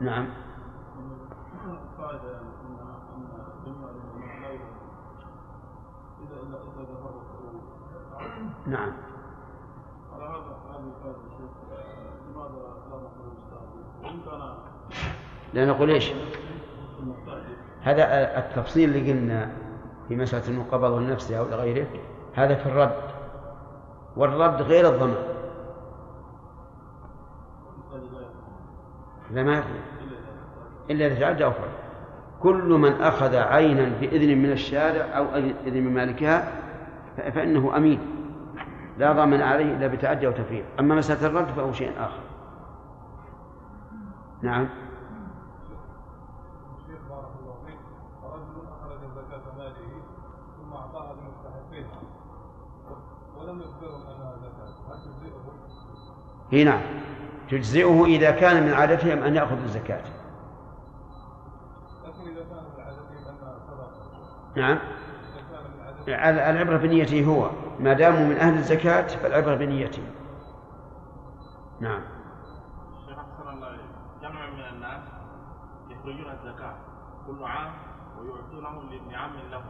نعم. نعم. على هذا لماذا لا نقول كان لا المستعجل هذا التفصيل اللي قلنا في مسألة أنه قبضه لنفسه أو لغيره هذا في الرد. والرد غير الضمان لا لا ما إلا إذا إذا تعدى أو فرد كل من أخذ عينا بإذن من الشارع أو إذن من مالكها فإنه أمين. لا ضامن عليه إلا بتعدي أو تفريط. أما مسألة الرد فهو شيء آخر. نعم. الشيخ بارك الله فيك. رجل أخرج زكاة ماله ثم اعطاها لمستحقيها ولم يخبرهم أنها زكاة. هل تجزئه؟ هي نعم. تجزئه إذا كان من عادتهم أن يأخذ الزكاة. لكن إذا كان من عادتهم أنها صدقة. نعم. إذا كان من عادتهم ال- العبرة بنيته هو. ما داموا من أهل الزكاة فالعبرة بنيته نعم. الشيخ أحسن الله جمع من الناس يخرجون الزكاة كل عام ويعطونه لابن عم له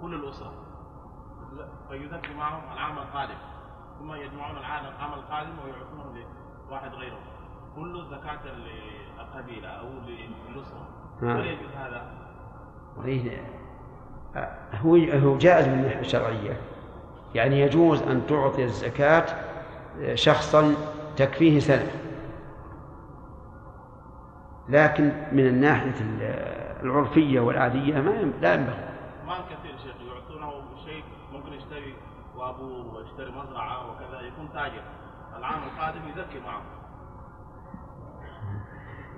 كل الأسرة. فيزكي معهم العام القادم. ثم يجمعون العام القادم ويعطونه لواحد غيره. كل زكاة للقبيلة أو للأسرة. نعم. ولا يجوز هذا؟ هو هو جائز من الناحية الشرعية. يعني يجوز أن تعطي الزكاة شخصا تكفيه سنة. لكن من الناحية العرفية والعادية ما لا ينبغي. ما كثير شيخ يعطونه شيء ممكن يشتري وابوه ويشتري مزرعة وكذا يكون تاجر. العام القادم يزكي معه.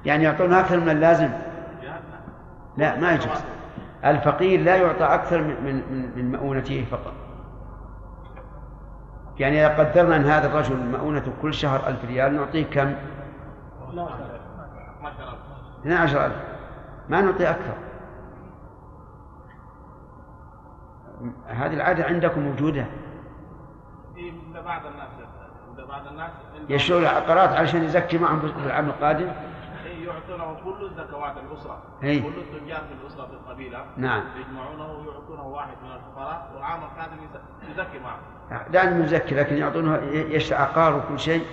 يعني يعطون أكثر من اللازم؟ لا ما يجوز. الفقير لا يعطى أكثر من من- من مؤونته فقط. يعني إذا قدرنا أن هذا الرجل مؤونته كل شهر ألف ريال نعطيه كم؟ 12000 ما نعطي أكثر. هذه العادة عندكم موجودة؟ بعض الناس يشتروا العقارات علشان يزكي معهم في العام القادم؟ يعطونه كل الزكوات الأسرة إيه. كل التجار في الأسرة في القبيلة نعم. يجمعونه ويعطونه واحد من الفقراء. والعام القادم يز- يزكي معه. لا أنه يزكي لكن يعطونه يشتري عقار وكل شيء.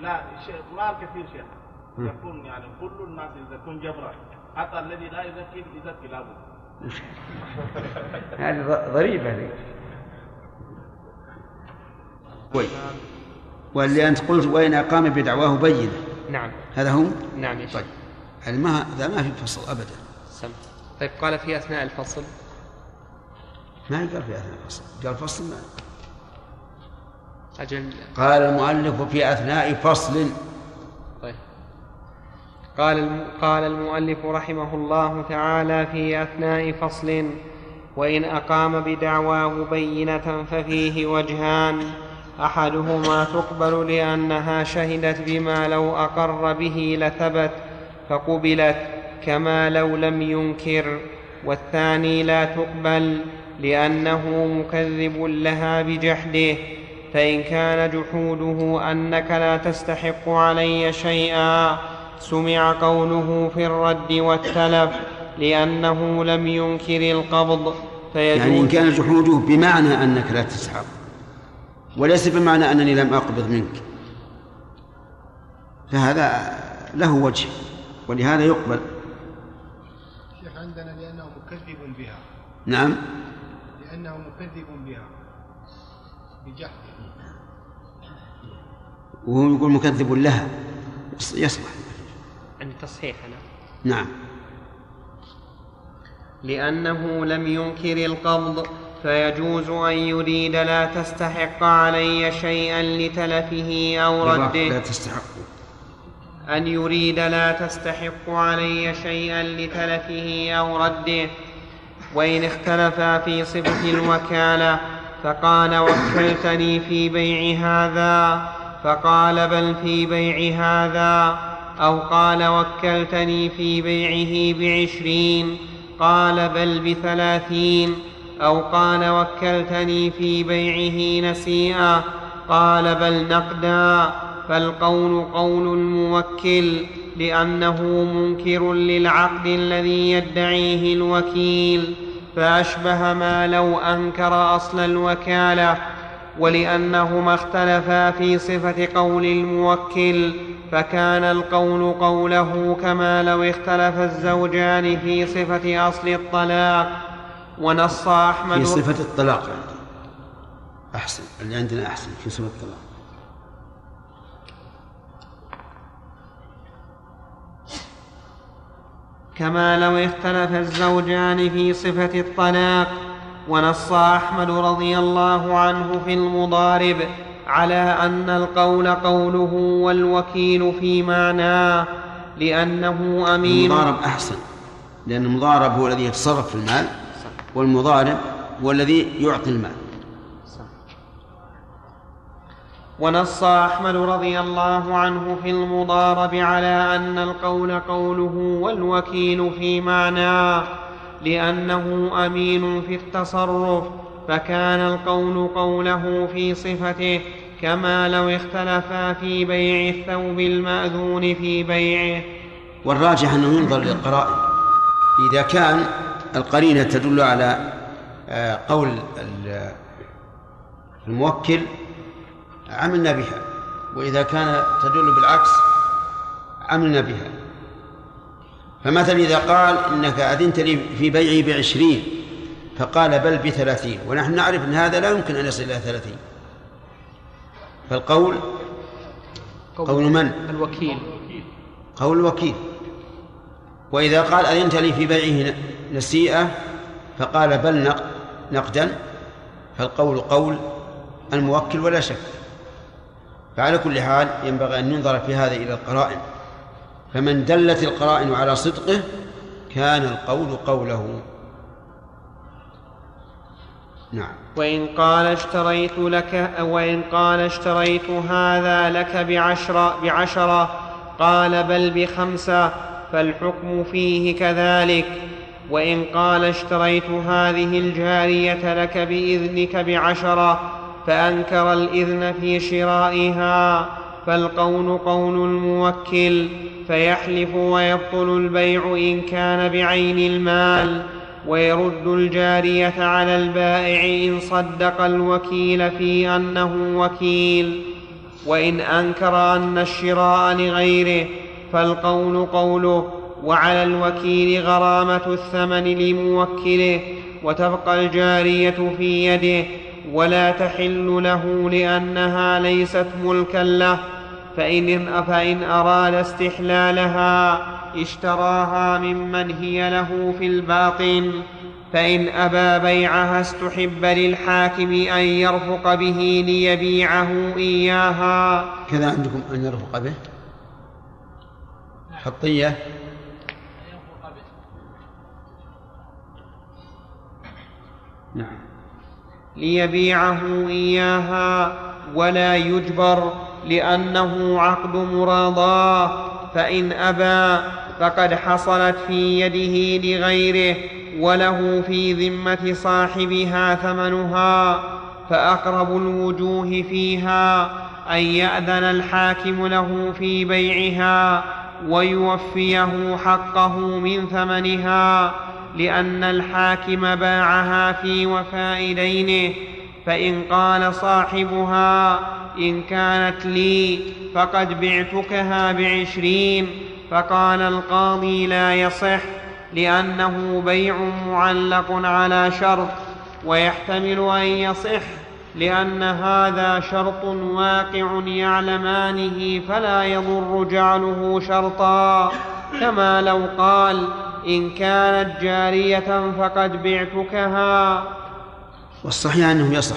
لا شيء مال كثير شيء يكون يعني كل الناس يزكون جبرا حتى الذي لا يزكي يزكي لابد هذه ضريبة هذه. كويس. واللي أنت قلت وإن أقام بدعواه بينة. نعم. هذا هو نعم يا شيخ. طيب يعني ما هذا ما في فصل أبدا. سم. طيب قال في أثناء الفصل؟ ما قال في أثناء الفصل. قال فصل ما. أجل. قال المؤلف في أثناء فصل. طيب. قال الم... قال المؤلف رحمه الله تعالى في أثناء فصل وإن أقام بدعواه بينة ففيه وجهان أحدهما تقبل لأنها شهدت بما لو أقر به لثبت فقبلت كما لو لم ينكر والثاني لا تقبل لأنه مكذب لها بجحده فإن كان جحوده أنك لا تستحق علي شيئا. سمع قوله في الرد والتلف لأنه لم ينكر القبض يعني إن كان جحوده بمعنى أنك لا تستحق وليس بمعنى أنني لم أقبض منك فهذا له وجه. ولهذا يقبل. شيخ عندنا لأنه مكذب بها. نعم. لأنه مكذب بها. بجحده وهو يقول مكذب لها. يصلح. عند تصحيح أنا. نعم. لأنه لم ينكر القبض فيجوز أن يريد لا تستحق علي شيئا لتلفه أو لا رده. تستحق أن يريد لا تستحق علي شيئا لتلفه أو رده. وإن اختلفا في صفة الوكالة فقال وكلتني في بيع هذا. فقال بل في بيع هذا. أو قال وكلتني في بيعه بعشرين. قال بل بثلاثين. أو قال وكلتني في بيعه نسيئا قال بل نقدا. فالقول قول الموكل لأنه منكر للعقد الذي يدعيه الوكيل فأشبه ما لو أنكر أصل الوكالة ولأنهما اختلفا في صفة قول الموكل فكان القول قوله كما لو اختلف الزوجان في صفة أصل الطلاق. ونص أحمد في صفة الطلاق عندي أحسن اللي عندنا أحسن في صفة الطلاق. كما لو اختلف الزوجان في صفة الطلاق ونص أحمد رضي الله عنه في المضارب على أن القول قوله والوكيل في معناه لأنه أمين. المضارب أحسن لأن المضارب هو الذي يتصرف في المال والمضارب هو الذي يعطي المال. ونص أحمد رضي الله عنه في المضارب على أن القول قوله والوكيل في معناه لأنه أمين في التصرف فكان القول قوله في صفته كما لو اختلفا في بيع الثوب المأذون في بيعه. والراجح أنه ينظر للقرائن. إذا كان القرينة تدل على آه، قول ال- الموكل عملنا بها. وإذا كان تدل بالعكس عملنا بها. فمثلا إذا قال إنك أذنت لي في بيعي بعشرين فقال بل بثلاثين. ونحن نعرف أن هذا لا يمكن أن يصل إلى ثلاثين. فالقول قول من؟ الوكيل. قول الوكيل. وإذا قال أذنت لي في بيعه نسيئة فقال بل نق- نقدا. فالقول قول الموكل ولا شك. فعلى كل حال ينبغي أن ينظر في هذا إلى القرائن. فمن دلت القرائن على صدقه كان القول قوله. نعم. وإن قال اشتريت لك وإن قال اشتريت هذا لك بعشرة بعشرة قال بل بخمسة فالحكم فيه كذلك. وإن قال اشتريت هذه الجارية لك بإذنك بعشرة فأنكر الإذن في شرائها فالقول قول الموكل فيحلف ويبطل البيع إن كان بعين المال ويرد الجارية على البائع إن صدق الوكيل في أنه وكيل. وإن أنكر أن الشراء لغيره فالقول قوله وعلى الوكيل غرامة الثمن لموكله وتبقى الجارية في يده ولا تحل له لأنها ليست ملكا له. فإن, فإن أراد استحلالها اشتراها ممن هي له في الباطن. فإن أبى بيعها استحب للحاكم أن يرفق به ليبيعه إياها. كذا عندكم أن يرفق به؟ خطية نعم. ليبيعه إياها ولا يجبر لأنه عقد مراضاه فإن أبى فقد حصلت في يده لغيره وله في ذمة صاحبها ثمنها فأقرب الوجوه فيها أن يأذن الحاكم له في بيعها ويوفيه حقه من ثمنها لأن الحاكم باعها في وفاء دينه فإن قال صاحبها إن كانت لي فقد بعتكها بعشرين فقال القاضي لا يصح لأنه بيع معلق على شرط ويحتمل أن يصح لأن هذا شرط واقع يعلمانه فلا يضر جعله شرطا كما لو قال إن كانت جارية فقد بعتكها. والصحيح أنه يصح.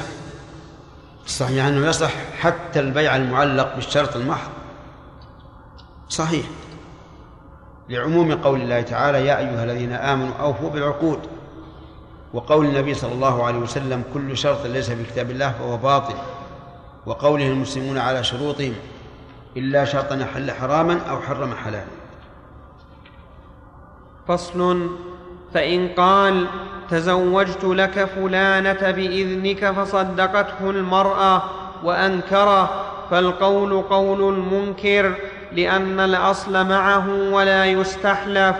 الصحيح أنه يصح حتى البيع المعلق بالشرط المحض. صحيح. لعموم قول الله تعالى يا أيها الذين آمنوا أوفوا بالعقود. وقول النبي صلى الله عليه وسلم كل شرط ليس في كتاب الله فهو باطل. وقوله المسلمون على شروطهم إلا شرطا حل حراما أو حرم حلالا. فصل. فإن قال تزوجت لك فلانة بإذنك فصدقته المرأة وأنكره فالقول قول المنكر لأن الأصل معه ولا يستحلف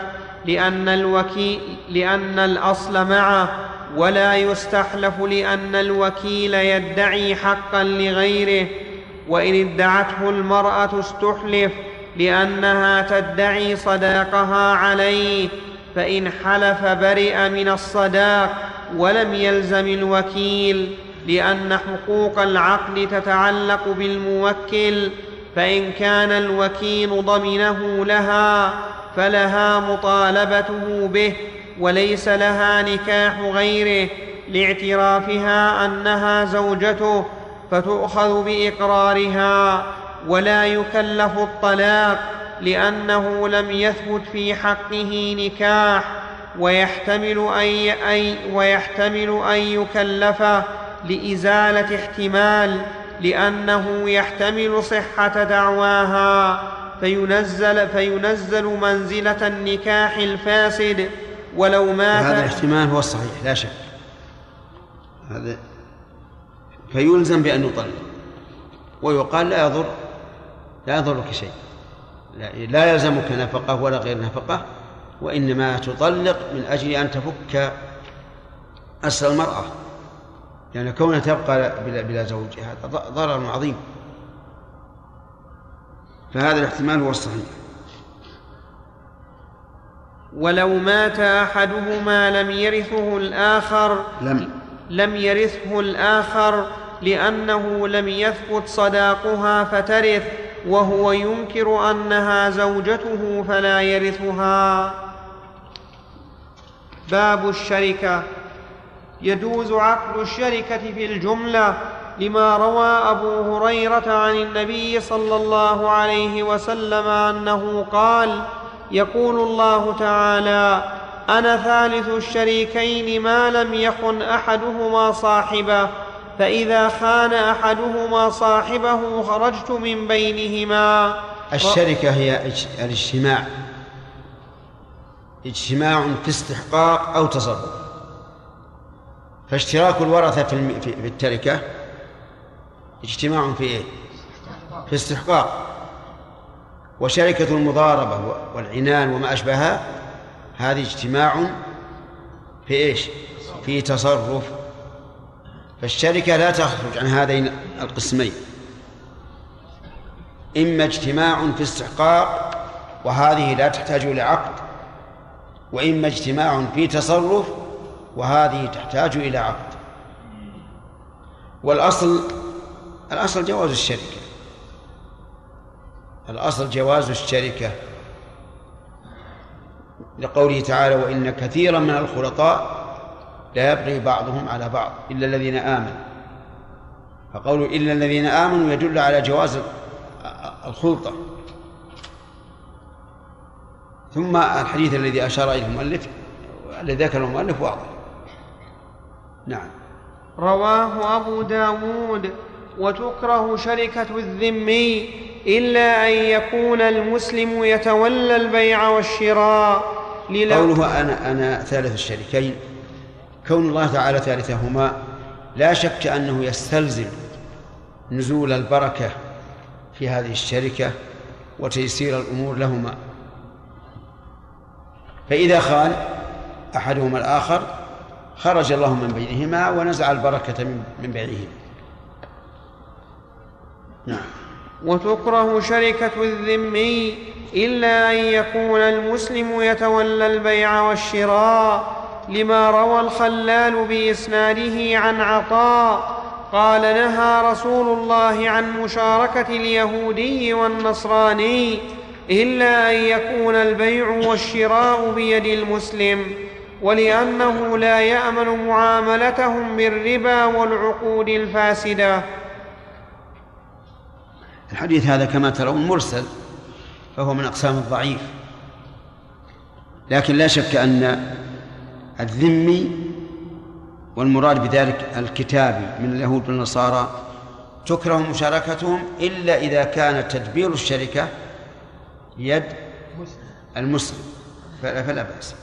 لأن الوكيل لأن الأصل معه ولا يستحلف لأن الوكيل يدعي حقا لغيره وإن ادعته المرأة استحلف لأنها تدعي صداقها عليه فإن حلف برئ من الصداق ولم يلزم الوكيل لأن حقوق العقد تتعلق بالموكل فإن كان الوكيل ضمنه لها فلها مطالبته به وليس لها نكاح غيره لاعترافها أنها زوجته فتؤخذ بإقرارها. ولا يكلف الطلاق لأنه لم يثبت في حقه نكاح ويحتمل أن, ويحتمل أن يكلف لإزالة احتمال لأنه يحتمل صحة دعواها. فينزل فينزل منزلة النكاح الفاسد ولو مات. هذا الاحتمال هو الصحيح لا شك. هذا فيلزم بأن يطلق ويقال لا يضر. لا يضرك شيء. لا يلزمك نفقة ولا غير نفقة وإنما تطلق من أجل أن تفك أسر المرأة. لأن يعني كونها تبقى بلا, بلا زوج هذا ضرر عظيم. فهذا الاحتمال هو الصحيح. ولو مات أحدهما لم يرثه الآخر لم. لم يرثه الآخر لأنه لم يثبت صداقها فترث. وهو ينكر أنها زوجته فلا يرثها. باب الشركة. يجوز عقد الشركة في الجملة لما روى أبو هريرة عن النبي صلى الله عليه وسلم أنه قال يقول الله تعالى أنا ثالث الشريكين ما لم يخن أحدهما صاحبه. فإذا خان أحدهما صاحبه خرجت من بينهما. الشركة هي اج- الاجتماع. اجتماع في استحقاق أو تصرف. فاشتراك الورثة في التركة اجتماع في إيه؟ في استحقاق. وشركة المضاربة والعنان وما أشبهها هذه اجتماع في إيش؟ في تصرف. فالشركة لا تخرج عن هذين القسمين. إما اجتماع في استحقاق وهذه لا تحتاج إلى عقد وإما اجتماع في تصرف وهذه تحتاج إلى عقد. والأصل الأصل جواز الشركة. الأصل جواز الشركة. لقوله تعالى وإن كثيرا من الخلطاء لا يبغي بعضهم على بعض إلا الذين آمنوا. فقولوا إلا الذين آمنوا يدل على جواز الخلطة. ثم الحديث الذي أشار إليه المؤلف الذي ذكره المؤلف واضح. نعم. رواه أبو داود وتكره شركة الذمي إلا أن يكون المسلم يتولى البيع والشراء قوله أنا أنا ثالث الشريكين كون الله تعالى ثالثهما لا شك أنه يستلزم نزول البركة في هذه الشركة وتيسير الأمور لهما. فإذا خان أحدهما الآخر خرج الله من بينهما ونزع البركة من بينهما. نعم. وتكره شركة الذمي إلا أن يكون المسلم يتولى البيع والشراء لما روى الخلال بإسناده عن عطاء قال نهى رسول الله عن مشاركة اليهودي والنصراني إلا أن يكون البيع والشراء بيد المسلم ولأنه لا يأمن معاملتهم بالربا والعقود الفاسدة. الحديث هذا كما ترون مرسل فهو من أقسام الضعيف. لكن لا شك أن الذمي والمراد بذلك الكتابي من اليهود والنصارى تكره مشاركتهم إلا إذا كان تدبير الشركة يد المسلم. فلا, فلا بأس.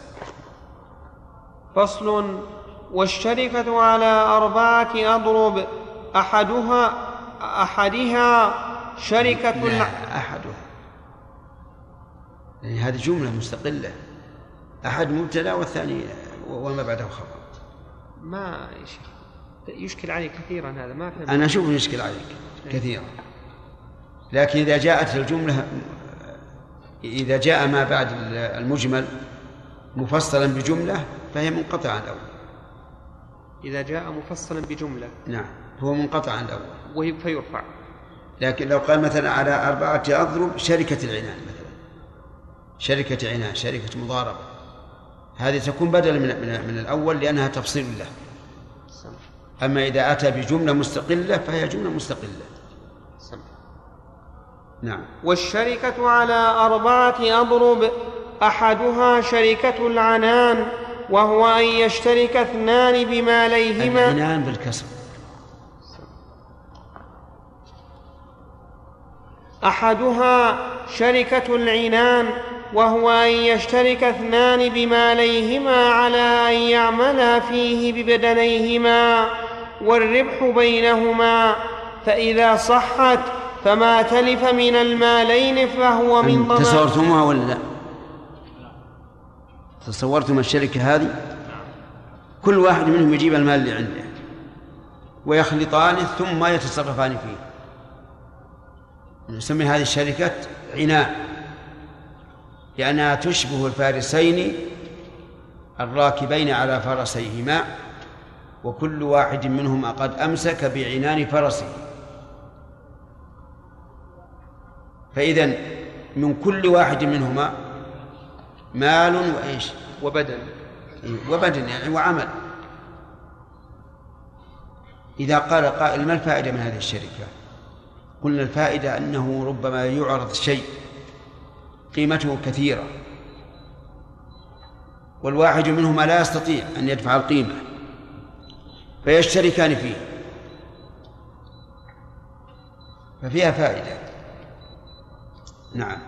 فصل. والشركة على أربعة أضرب أحدها أحدها شركة. لا أحدها. يعني هذه جملة مستقلة. أحد مبتدأ والثاني وما بعده خبر. ما يا شيخ يشكل علي كثيرا هذا ما فهم أنا أشوف يشكل عليك كثيرا. لكن إذا جاءت الجملة إذا جاء ما بعد المجمل مفصلا بجملة فهي منقطعة عن الأول. إذا جاء مفصلا بجملة. نعم هو منقطع عن الأول. وهي فيرفع. لكن لو قال مثلا على أربعة أضرب شركة العنان مثلا. شركة عنان شركة مضاربة. هذه تكون بدلا من, من, من الأول لأنها تفصيل له أما إذا أتى بجملة مستقلة فهي جملة مستقلة. نعم. والشركة على أربعة أضرب أحدها شركة العنان وهو أن يشترك اثنان بماليهما العنان بالكسر. أحدها شركة العنان وهو أن يشترك اثنان بماليهما على أن يعملا فيه ببدنيهما والربح بينهما فإذا صحت فما تلف من المالين فهو من ضمان تصورتموها ولا لا؟ تصورتم الشركة هذه؟ كل واحد منهم يجيب المال اللي عنده ويخلطانه ثم يتصرفان فيه. نسمي هذه الشركة عناء. لأنها تشبه الفارسين الراكبين على فرسيهما وكل واحد منهما قد أمسك بعنان فرسه. فإذا من كل واحد منهما مال وإيش؟ وبدن. وبدن يعني وعمل. إذا قال قائل ما الفائدة من هذه الشركة؟ قلنا الفائدة أنه ربما يعرض شيء. قيمته كثيرة. والواحد منهما لا يستطيع أن يدفع القيمة. فيشتركان فيه. ففيها فائدة. نعم.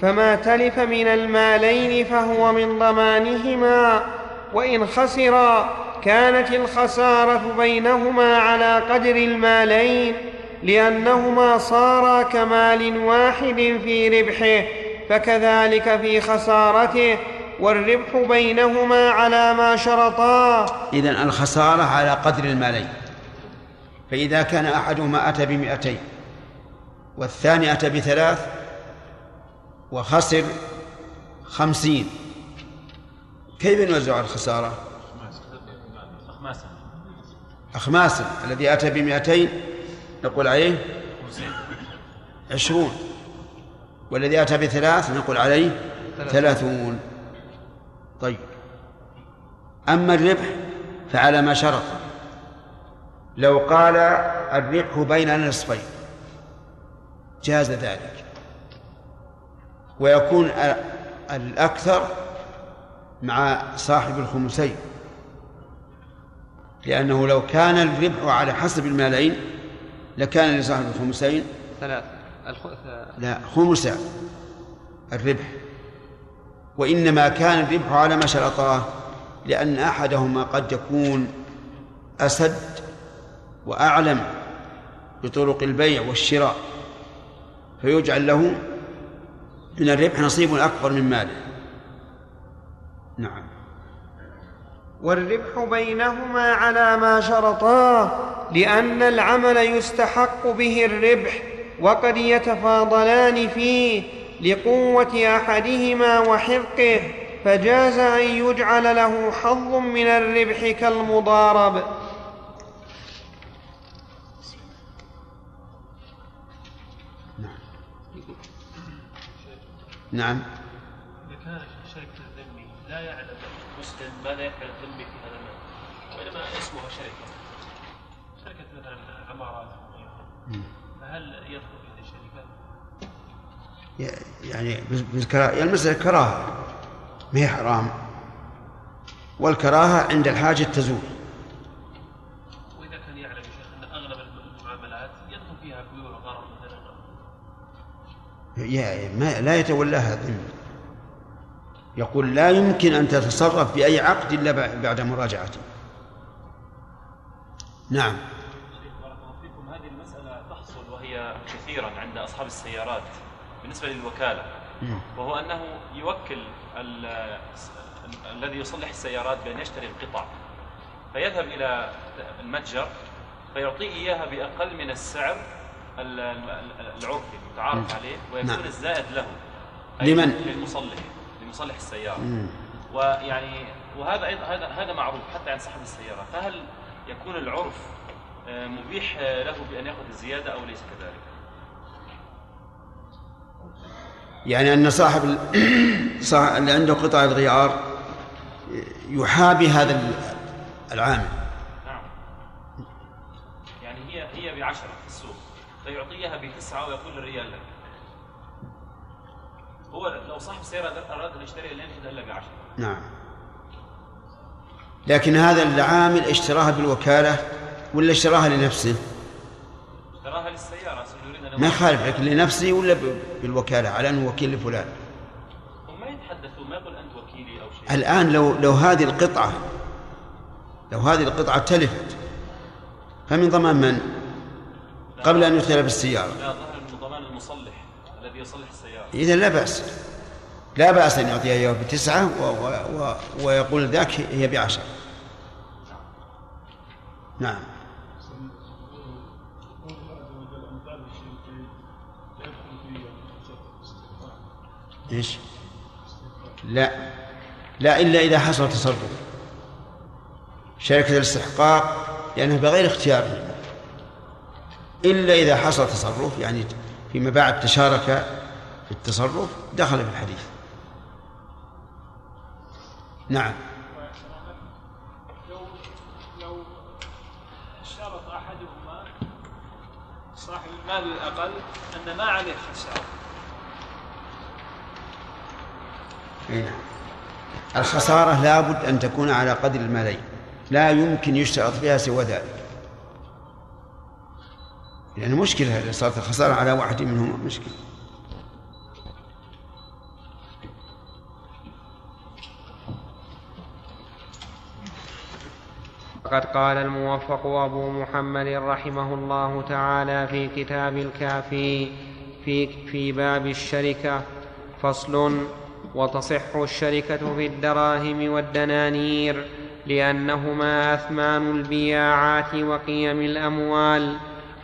فما تلف من المالين فهو من ضمانهما وإن خسرا كانت الخسارة بينهما على قدر المالين. لأنهما صارا كمال واحد في ربحه فكذلك في خسارته والربح بينهما على ما شرطا. إذن الخسارة على قدر المالين. فإذا كان أحدهما أتى بمئتين والثاني أتى بثلاث وخسر خمسين. كيف نوزع الخسارة؟ أخماسا. الذي أتى بمئتين نقول عليه عشرون. والذي أتى بثلاث نقول عليه ثلاثون. طيب. أما الربح فعلى ما شرط. لو قال الربح بين نصفين جاز ذلك. ويكون الأكثر مع صاحب الخمسين. لأنه لو كان الربح على حسب المالين لكان لصاحب الخمسين؟ ثلاث لا خمس. الربح. وإنما كان الربح على ما شرطاه لأن أحدهما قد يكون أسد وأعلم بطرق البيع والشراء فيجعل له من الربح نصيب أكبر من ماله. نعم. والربح بينهما على ما شرطاه لأن العمل يستحق به الربح وقد يتفاضلان فيه لقوة أحدهما وحرقه فجاز أن يجعل له حظ من الربح كالمضارب. نعم. إذا كان شركة الذمي لا يعلم المسلم ماذا يفعل الذمي في هذا المال وإنما اسمها شركة شركة مثلا عمارات فهل يدخل في هذه الشركات؟ يعني بالكراهة المسألة كراهة ما هي حرام. والكراهة عند الحاجة تزول. وإذا كان يعلم يا شيخ أن أغلب المعاملات يدخل فيها بيوع مثلا ما لا يتولاها الذمي يقول لا يمكن أن تتصرف بأي عقد إلا بعد مراجعته نعم. هذه المسألة تحصل وهي كثيرا عند أصحاب السيارات. بالنسبة للوكالة وهو أنه يوكل الذي يصلح السيارات بأن يشتري القطع فيذهب إلى المتجر فيعطيه إياها بأقل من السعر العرفي المتعارف عليه ويكون نعم. الزائد له لمن؟ للمصلح لمصلح السيارة مم. ويعني وهذا أيضا هذا هذا معروف حتى عند صاحب السيارة فهل يكون العرف آه، مبيح له بأن يأخذ الزيادة أو ليس كذلك؟ يعني أن صاحب اللي عنده قطع الغيار يحابي هذا العامل. نعم. يعني هي هي بعشرة في السوق. فيعطيها بتسعة ويقول الريال لك. هو لو صاحب السيارة أراد أن يشتري لن يأخذ إلا بعشرة. نعم. لكن هذا العامل اشتراها بالوكالة ولا اشتراها لنفسه؟ اشتراها للسيارة ما يخالف لكن لنفسه ولا بالوكالة؟ على أنه وكيل لفلان؟ هم ما يتحدثوا ما يقول أنت وكيلي أو شيء. الآن لو لو هذه القطعة لو هذه القطعة تلفت فمن ضمان من؟ قبل أن يدخل بالسيارة. لا ظهر ضمان المصلح الذي يصلح السيارة. إذا لا بأس. لا بأس أن يعطيها إياه بتسعة و و و ويقول ذاك هي بعشرة. نعم. إيش؟ لا. لا إلا إذا حصل تصرف. شركة الاستحقاق لأنه بغير اختيار. إلا إذا حصل تصرف يعني فيما بعد تشارك في التصرف دخل في الحديث. نعم. صاحب المال الأقل أن ما عليه خساره الخسارة لابد أن تكون على قدر المالين لا يمكن يشترط فيها سوى ذلك. يعني مشكلة إذا صارت الخسارة على واحد منهم مشكلة. فقد قال الموفق أبو محمد رحمه الله تعالى في كتاب الكافي في, في باب الشركة فصل وتصح الشركة في الدراهم والدنانير لأنهما أثمان البياعات وقيم الأموال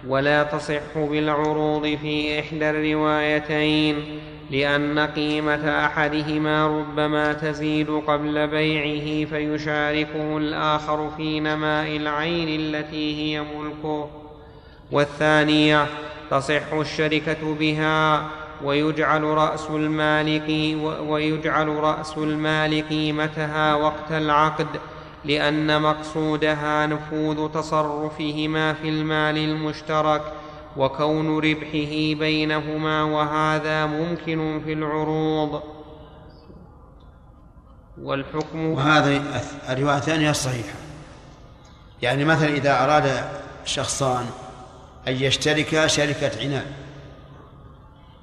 ولا تصح بالعروض في إحدى الروايتين لأن قيمة أحدهما ربما تزيد قبل بيعه فيشاركه الآخر في نماء العين التي هي ملكه. والثانية تصح الشركة بها ويجعل رأس المال ويجعل رأس المال قيمتها وقت العقد لأن مقصودها نفوذ تصرفهما في المال المشترك وكون ربحه بينهما وهذا ممكن في العروض. والحكم وهذه الرواية الثانية الصحيحة يعني مثلا إذا أراد شخصان أن يشتركا شركة عنان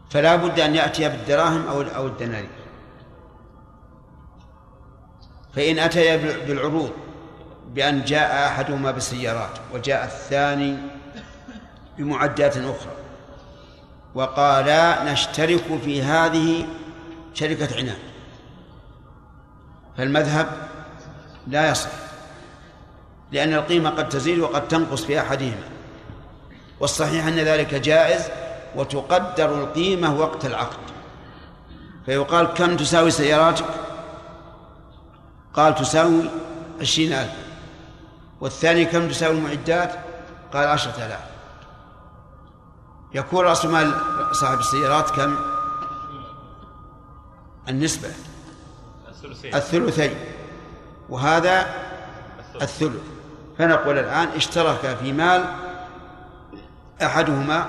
فلا بد أن يأتي بالدراهم أو أو الدنانير. فإن أتي بالعروض بأن جاء أحدهما بالسيارات وجاء الثاني بمعدات أخرى وقالا نشترك في هذه شركة عنان فالمذهب لا يصح لأن القيمة قد تزيد وقد تنقص في أحدهما والصحيح أن ذلك جائز وتقدر القيمة وقت العقد. فيقال كم تساوي سياراتك؟ قال تساوي عشرين ألف. والثاني كم تساوي المعدات؟ قال عشرة آلاف. يكون رأس مال صاحب السيارات كم؟ النسبة. الثلثين. وهذا الثلث. فنقول الآن اشترك في مال أحدهما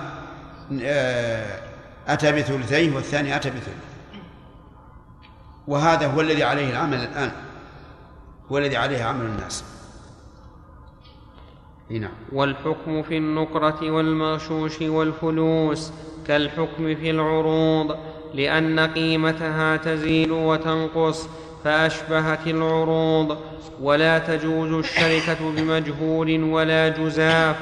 أتى بثلثيه والثاني أتى بثلث. وهذا هو الذي عليه العمل الآن. هو الذي عليه عمل الناس. نعم. والحكم في النقرة والمغشوش والفلوس كالحكم في العروض لأن قيمتها تزيد وتنقص فأشبهت العروض. ولا تجوز الشركة بمجهول ولا جزاف.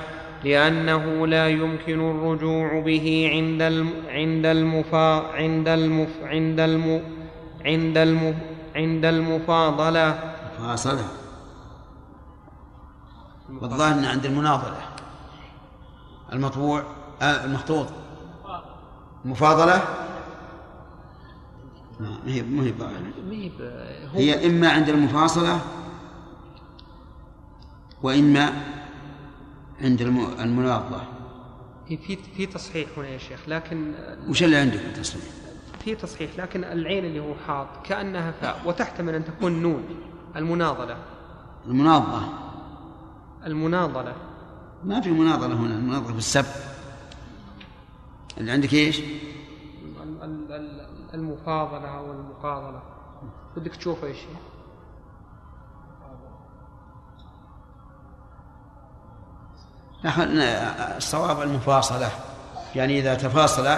لأنه لا يمكن الرجوع به عند الم عند المفا عند المف عند الم عند الم عند المفاضلة. مفاصلة. والظاهر عند المناظرة. المطبوع آه المخطوط. المفاضلة ما هي ما هي هي إما عند المفاصلة وإما عند المناظرة في في تصحيح هنا يا شيخ لكن وش اللي عندك تصحيح؟ في تصحيح لكن العين اللي هو حاط كأنها فاء وتحتمل أن تكون نون المناضلة. المناظرة المناضلة. ما في مناظرة هنا المناظرة في السب. اللي عندك إيش؟ المفاضلة أو المقاضلة بدك تشوفه يا شيخ. الصواب المفاصلة. يعني إذا تفاصل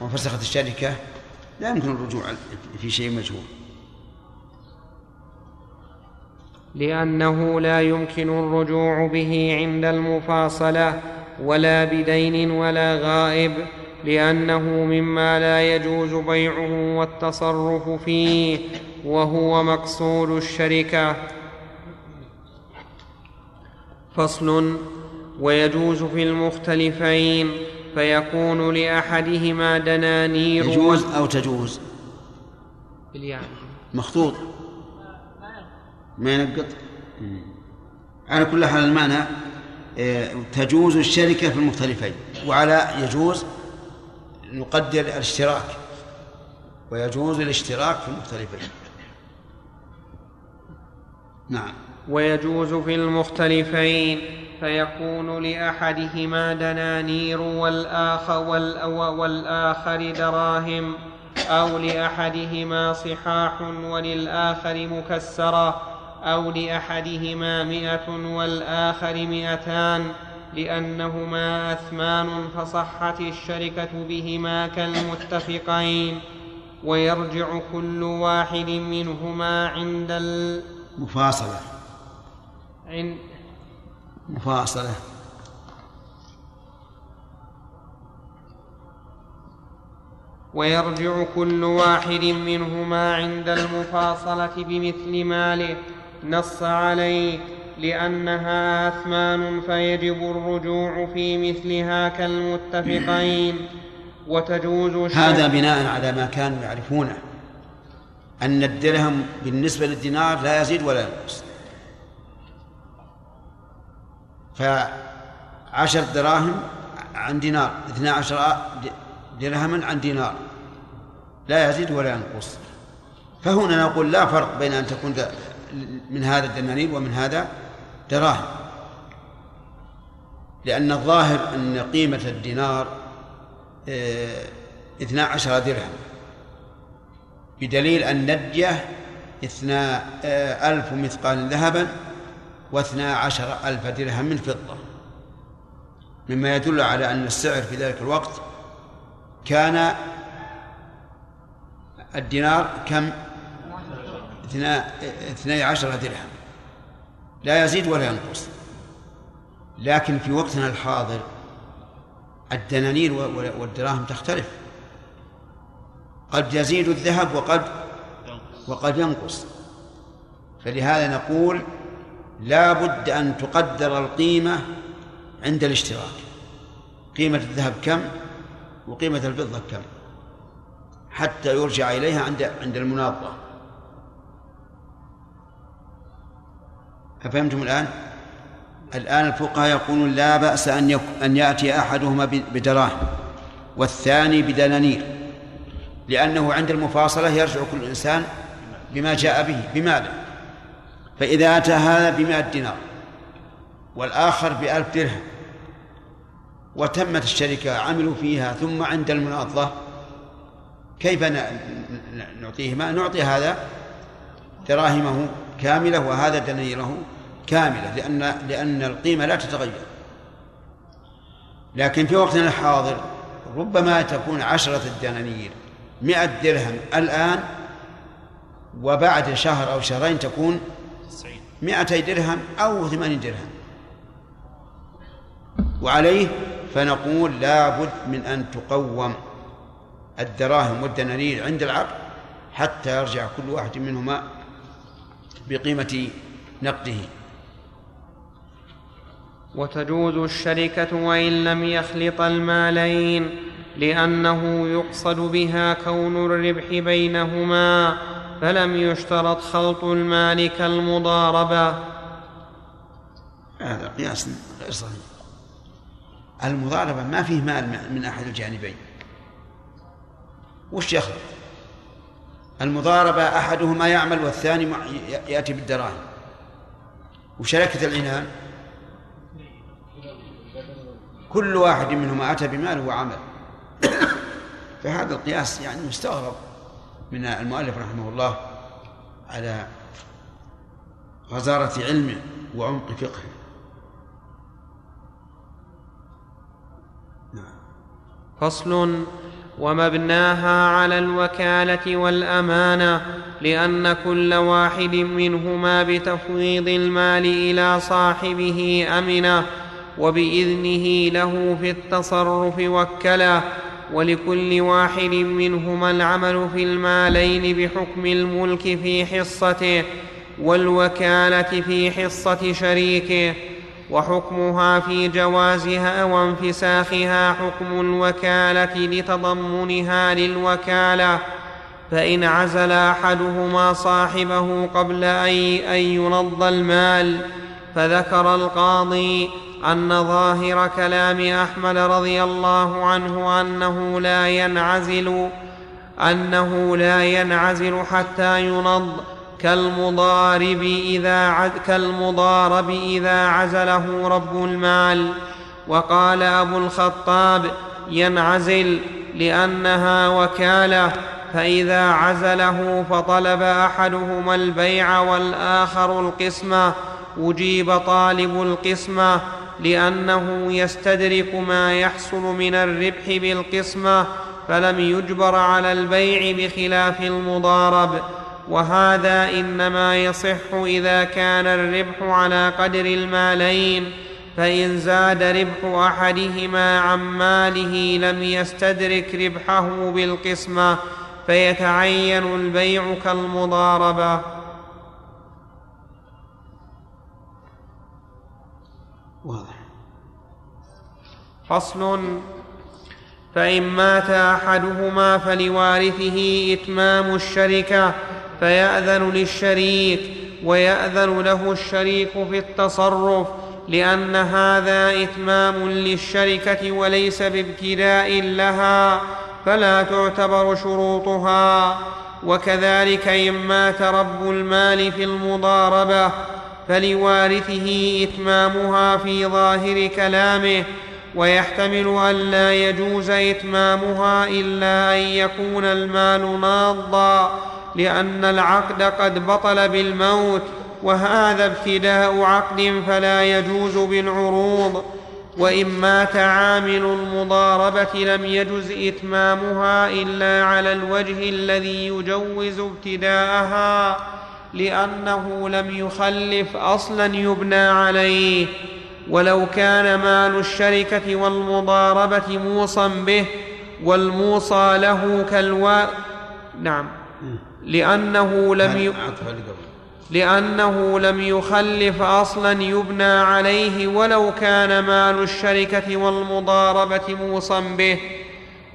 وفسخت الشركة لا يمكن الرجوع في شيء مجهول. لأنه لا يمكن الرجوع به عند المفاصلة ولا بدين ولا غائب لأنه مما لا يجوز بيعه والتصرف فيه وهو مقصود الشركة. فصل ويجوز في المختلفين فيكون لأحدهما دنانير يجوز أو تجوز؟ بالياء. مخطوط. ما ينقط؟ على كل حال المعنى آه، تجوز الشركة في المختلفين وعلى يجوز نقدر الاشتراك ويجوز الاشتراك في المختلفين. نعم. ويجوز في المختلفين فيكون لأحدهما دنانير والآخر, والآخر دراهم أو لأحدهما صحاح وللآخر مكسرة أو لأحدهما مئة والآخر مئتان لأنهما أثمان فصحت الشركة بهما كالمتفقين. ويرجع كل واحد منهما عند مفاصلة. عند مفاصلة. ويرجع كل واحد منهما عند المفاصلة بمثل ماله. نص عليه لأنها أثمان فيجب الرجوع في مثلها كالمتفقين. وتجوز هذا بناء على ما كانوا يعرفونه. أن الدرهم بالنسبة للدينار لا يزيد ولا ينقص. فعشر دراهم عن دينار اثنا عشر درهما عن دينار. لا يزيد ولا ينقص. فهنا نقول لا فرق بين أن تكون من هذا الدنانير ومن هذا دراهم. لأن الظاهر أن قيمة الدينار آه، اثنا عشر درهم. بدليل أن ندية اثنا آه، ألف مثقال ذهبا واثنا عشر ألف درهم من فضة. مما يدل على أن السعر في ذلك الوقت كان الدينار كم؟ اثني عشر درهم. لا يزيد ولا ينقص. لكن في وقتنا الحاضر الدنانير والدراهم تختلف. قد يزيد الذهب وقد وقد ينقص. فلهذا نقول لا بد أن تقدر القيمة عند الاشتراك. قيمة الذهب كم وقيمة الفضة كم؟ حتى يرجع إليها عند عند المناظرة أفهمتم الآن؟ الآن الفقهاء يقولون لا بأس أن يك... أن يأتي أحدهما بدراهم والثاني بدنانير لأنه عند المفاصلة يرجع كل إنسان بما جاء به. بماذا؟ فإذا أتى هذا بمائة دينار والآخر بألف درهم وتمت الشركة عملوا فيها ثم عند المناضة كيف نعطيهما نعطي هذا دراهمه كاملة وهذا دنانيره كاملة لأن لأن القيمة لا تتغير. لكن في وقتنا الحاضر ربما تكون عشرة الدنانير مئة درهم الآن وبعد شهر أو شهرين تكون مئتي درهم أو ثمانين درهم. وعليه فنقول لا بد من أن تقوم الدراهم والدنانير عند العقد حتى يرجع كل واحد منهما بقيمة نقده. وتجوز الشركة وإن لم يخلط المالين لأنه يقصد بها كون الربح بينهما. فلم يشترط خلط المال كالمضاربة؟ هذا قياس. غير صحيح. المضاربة ما فيه مال من أحد الجانبين. وش يخلط؟ المضاربة أحدهما يعمل والثاني يأتي بالدراهم. وشركة العنان. كل واحد منهما أتى بمال وعمل. فهذا القياس يعني مستغرب. من المؤلف رحمه الله على غزارة علمه وعمق فقهه فصل ومبناها على الوكالة والأمانة لأن كل واحد منهما بتفويض المال إلى صاحبه أمنة وبإذنه له في التصرف وكله ولكل واحد منهما العمل في المالين بحكم الملك في حصته والوكالة في حصة شريكه وحكمها في جوازها وانفساخها حكم الوكالة لتضمنها للوكالة. فإن عزل أحدهما صاحبه قبل ان ينض المال فذكر القاضي أن ظاهر كلام أحمد رضي الله عنه أنه لا ينعزل أنه لا ينعزل حتى ينض. كالمضارب إذا كالمضارب إذا عزله رب المال. وقال أبو الخطاب ينعزل لأنها وكالة فإذا عزله فطلب أحدهما البيع والآخر القسمة. أجيب طالب القسمة. لأنه يستدرك ما يحصل من الربح بالقسمة فلم يجبر على البيع بخلاف المضارب. وهذا إنما يصح إذا كان الربح على قدر المالين فإن زاد ربح أحدهما عن ماله لم يستدرك ربحه بالقسمة فيتعين البيع كالمضاربة. فصل فإن مات أحدهما فلوارثه إتمام الشركة فيأذن للشريك ويأذن له الشريك في التصرف لأن هذا إتمام للشركة وليس بابتداء لها فلا تعتبر شروطها. وكذلك إن مات رب المال في المضاربة فلوارثه إتمامها في ظاهر كلامه ويحتمل أن لا يجوز إتمامها إلا أن يكون المال ناضا لأن العقد قد بطل بالموت وهذا ابتداء عقد فلا يجوز بالعروض. وإن مات عامل المضاربة لم يجز إتمامها إلا على الوجه الذي يجوز ابتداءها لأنه لم يخلف أصلا يبنى عليه. ولو كان مال الشركة والمضاربة موصى به والموصى له كالوا نعم. لأنه لم ي... لأنه لم يخلف أصلا يبنى عليه ولو كان مال الشركة والمضاربة موصى به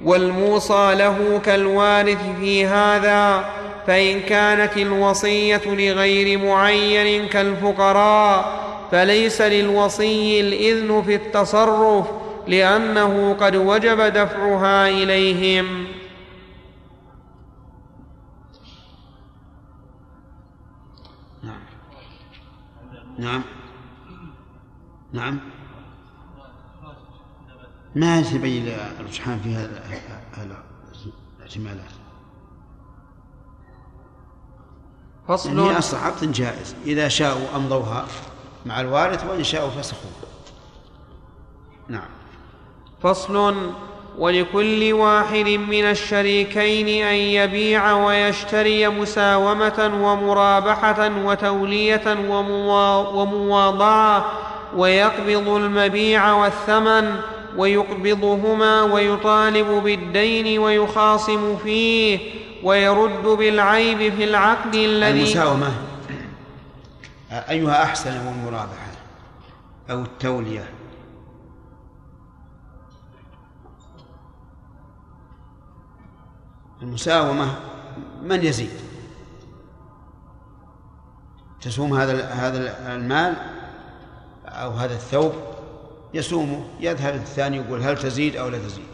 والموصى له كالوارث في هذا فإن كانت الوصية لغير معين كالفقراء فليس للوصي الإذن في التصرف لأنه قد وجب دفعها إليهم. نعم. نعم. ما يتبين الرجحان في هذا الاحتمالات؟ فصل. يعني هي أصل عقد جائز إذا شاءوا أمضوها. مع الوارث وإن شاءوا فسخوها نعم. فصل ولكل واحد من الشريكين أن يبيع ويشتري مساومة ومرابحة وتولية ومواضعة ويقبض المبيع والثمن ويقبضهما ويطالب بالدين ويخاصم فيه ويرد بالعيب في العقد الذي المساومه أيها أحسن والمرابحه أو التولية؟ المساومة من يزيد؟ تسوم هذا هذا المال أو هذا الثوب؟ يسومه يذهب الثاني يقول هل تزيد أو لا تزيد؟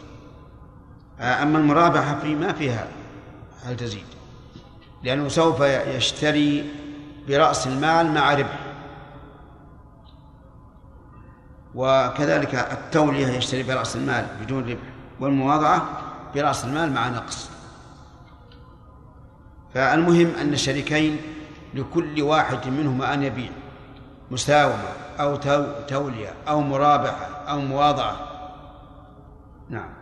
أما المرابحة في ما فيها هل تزيد؟ لأنه سوف يشتري برأس المال مع ربح. وكذلك التولية يشتري برأس المال بدون ربح. والمواضعة برأس المال مع نقص. فالمهم أن الشريكين لكل واحد منهما أن يبيع. مساومة أو تولية أو مرابحة أو مواضعة. نعم.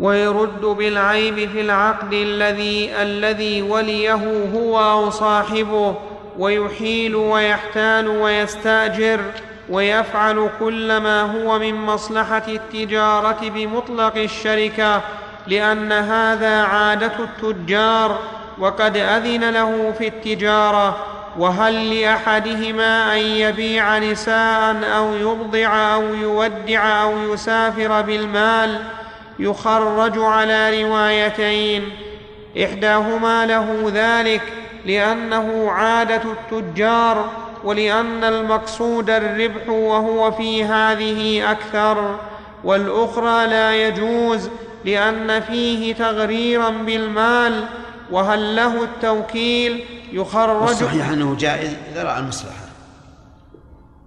ويرد بالعيب في العقد الذي الذي وليه هو أو صاحبه ويحيل ويحتال ويستأجر ويفعل كل ما هو من مصلحة التجارة بمطلق الشركة لأن هذا عادة التجار وقد أذن له في التجارة وهل لأحدهما أن يبيع نساء أو يبضع أو يودع أو يسافر بالمال؟ يخرج على روايتين. إحداهما له ذلك لأنه عادة التجار ولأن المقصود الربح وهو في هذه أكثر. والأخرى لا يجوز لأن فيه تغريرا بالمال. وهل له التوكيل؟ يخرج الصحيح أنه جائز إذا رأى المصلحة.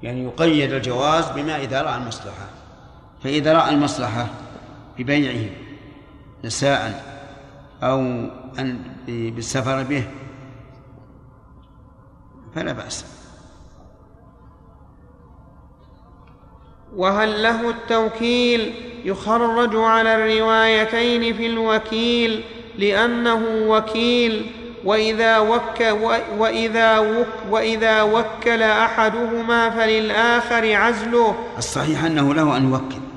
يعني يقيد الجواز بما إذا رأى المصلحة. فإذا رأى المصلحة ببيعه نساء أو أن بالسفر به فلا بأس. وهل له التوكيل يخرج على الروايتين في الوكيل لأنه وكيل وإذا, وك وإذا, وك وإذا وكل أحدهما فللآخر عزله؟ الصحيح أنه له أن يوكل.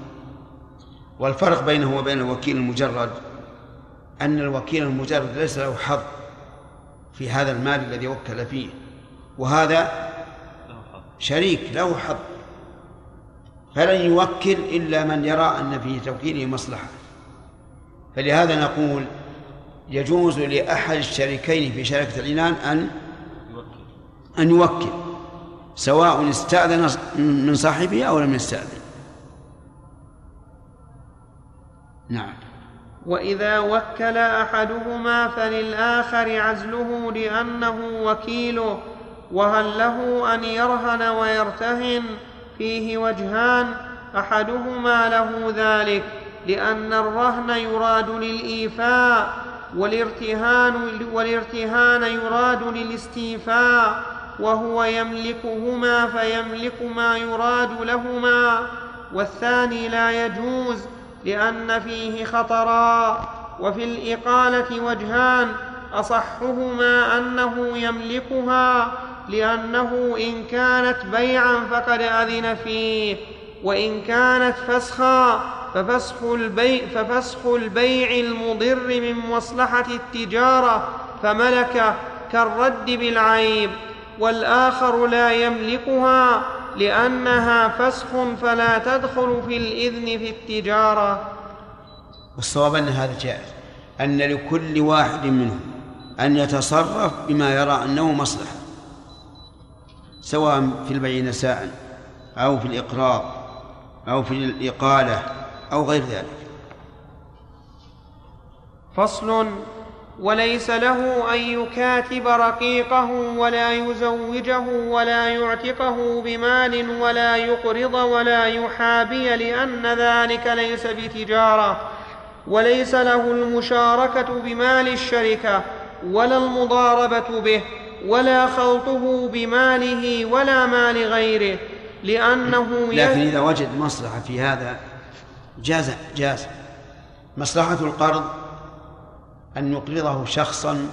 والفرق بينه وبين الوكيل المجرد أن الوكيل المجرد ليس له حظ في هذا المال الذي وكل فيه وهذا شريك له حظ. فلن يوكل إلا من يرى أن في توكيله مصلحة. فلهذا نقول يجوز لأحد الشريكين في شركة العنان أن أن يوكل سواء استأذن من صاحبه أو لم يستأذن. نعم. وإذا وكل أحدهما فللآخر عزله لأنه وكيله وهل له أن يرهن ويرتهن؟ فيه وجهان أحدهما له ذلك لأن الرهن يراد للإيفاء والارتهان والارتهان يراد للاستيفاء وهو يملكهما فيملك ما يراد لهما والثاني لا يجوز لأن فيه خطرا وفي الإقالة وجهان أصحهما أنه يملكها لأنه إن كانت بيعا فقد أذن فيه وإن كانت فسخا ففسخ البيع, ففسخ البيع المضر من مصلحة التجارة فملك كالرد بالعيب والآخر لا يملكها لأنها فسخ فلا تدخل في الإذن في التجارة. والصواب أن هذا جائز. أن لكل واحد منهم أن يتصرف بما يرى أنه مصلحة سواء في البيع نساء أو في الإقراض أو في الإقالة أو غير ذلك. فصل وليس له أن يكاتب رقيقه ولا يزوجه ولا يعتقه بمال ولا يقرض ولا يحابي لأن ذلك ليس بتجارة. وليس له المشاركة بمال الشركة ولا المضاربة به ولا خلطه بماله ولا مال غيره لأنه لكن إذا وجد مصلحة في هذا جاز جاز مصلحة القرض أن يقرضه شخصا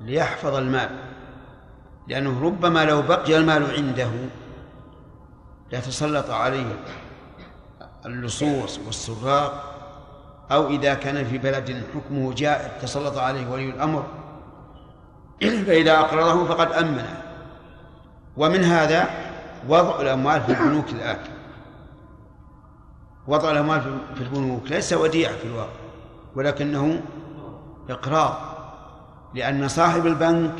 ليحفظ المال لأنه ربما لو بقي المال عنده يتسلط عليه اللصوص والسراق أو إذا كان في بلد حكمه جائر تسلط عليه ولي الأمر. فإذا أقرضه فقد أمنه. ومن هذا وضع الأموال في البنوك الآن. وضع الأموال في البنوك ليس وديعة في الواقع ولكنه إقراض لأن صاحب البنك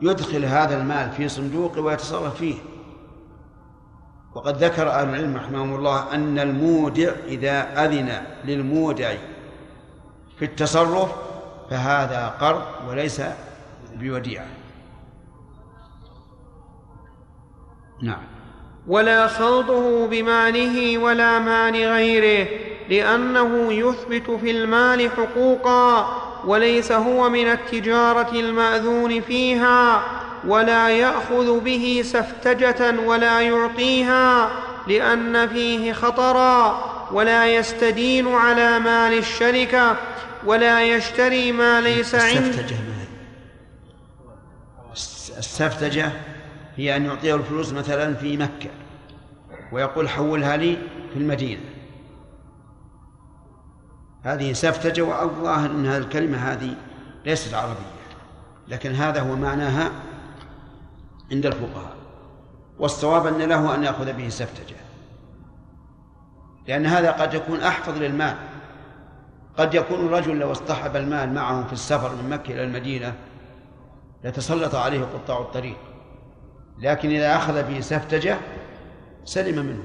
يدخل هذا المال في صندوق ويتصرف فيه. وقد ذكر أهل العلم رحمهم الله أن المودع إذا أذن للمودع في التصرف فهذا قرض وليس بوديعة. نعم. ولا خلطه بماله ولا مال غيره لأنه يثبت في المال حقوقا وليس هو من التجارة المأذون فيها ولا يأخذ به سفتجة ولا يعطيها لأن فيه خطرا ولا يستدين على مال الشركة ولا يشتري ما ليس عنده السفتجة هي أن يعطيه الفلوس مثلا في مكة ويقول حولها لي في المدينة. هذه سفتجة والله أن هذه الكلمة هذه ليست عربية. لكن هذا هو معناها عند الفقهاء. والصواب أن له أن يأخذ به سفتجة. لأن هذا قد يكون أحفظ للمال. قد يكون الرجل لو اصطحب المال معه في السفر من مكة إلى المدينة يتسلط عليه قطاع الطريق. لكن إذا أخذ به سفتجة سلم منه.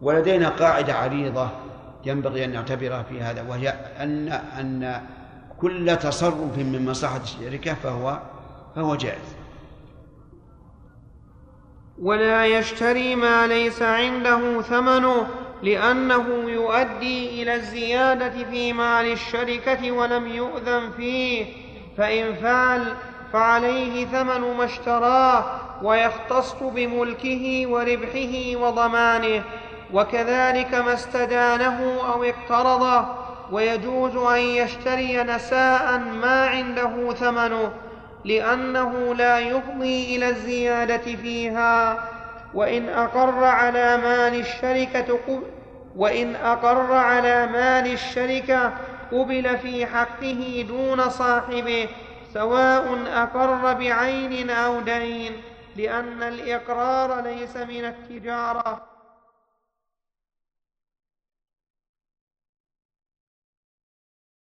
ولدينا قاعدة عريضة ينبغي أن نعتبرها في هذا وهي أن أن كل تصرف من مصلحة الشركة فهو فهو جائز. ولا يشتري ما ليس عنده ثمنه لأنه يؤدي إلى الزيادة في مال الشركة ولم يؤذن فيه. فإن فعل فعليه ثمن ما اشتراه ويختص بملكه وربحه وضمانه. وكذلك ما استدانه أو اقترضه ويجوز أن يشتري نساء ما عنده ثمنه لأنه لا يفضي إلى الزيادة فيها. وإن أقر على مال الشركة قبل وإن أقر على مال الشركة قبل في حقه دون صاحبه سواء أقر بعين أو دين لأن الإقرار ليس من التجارة.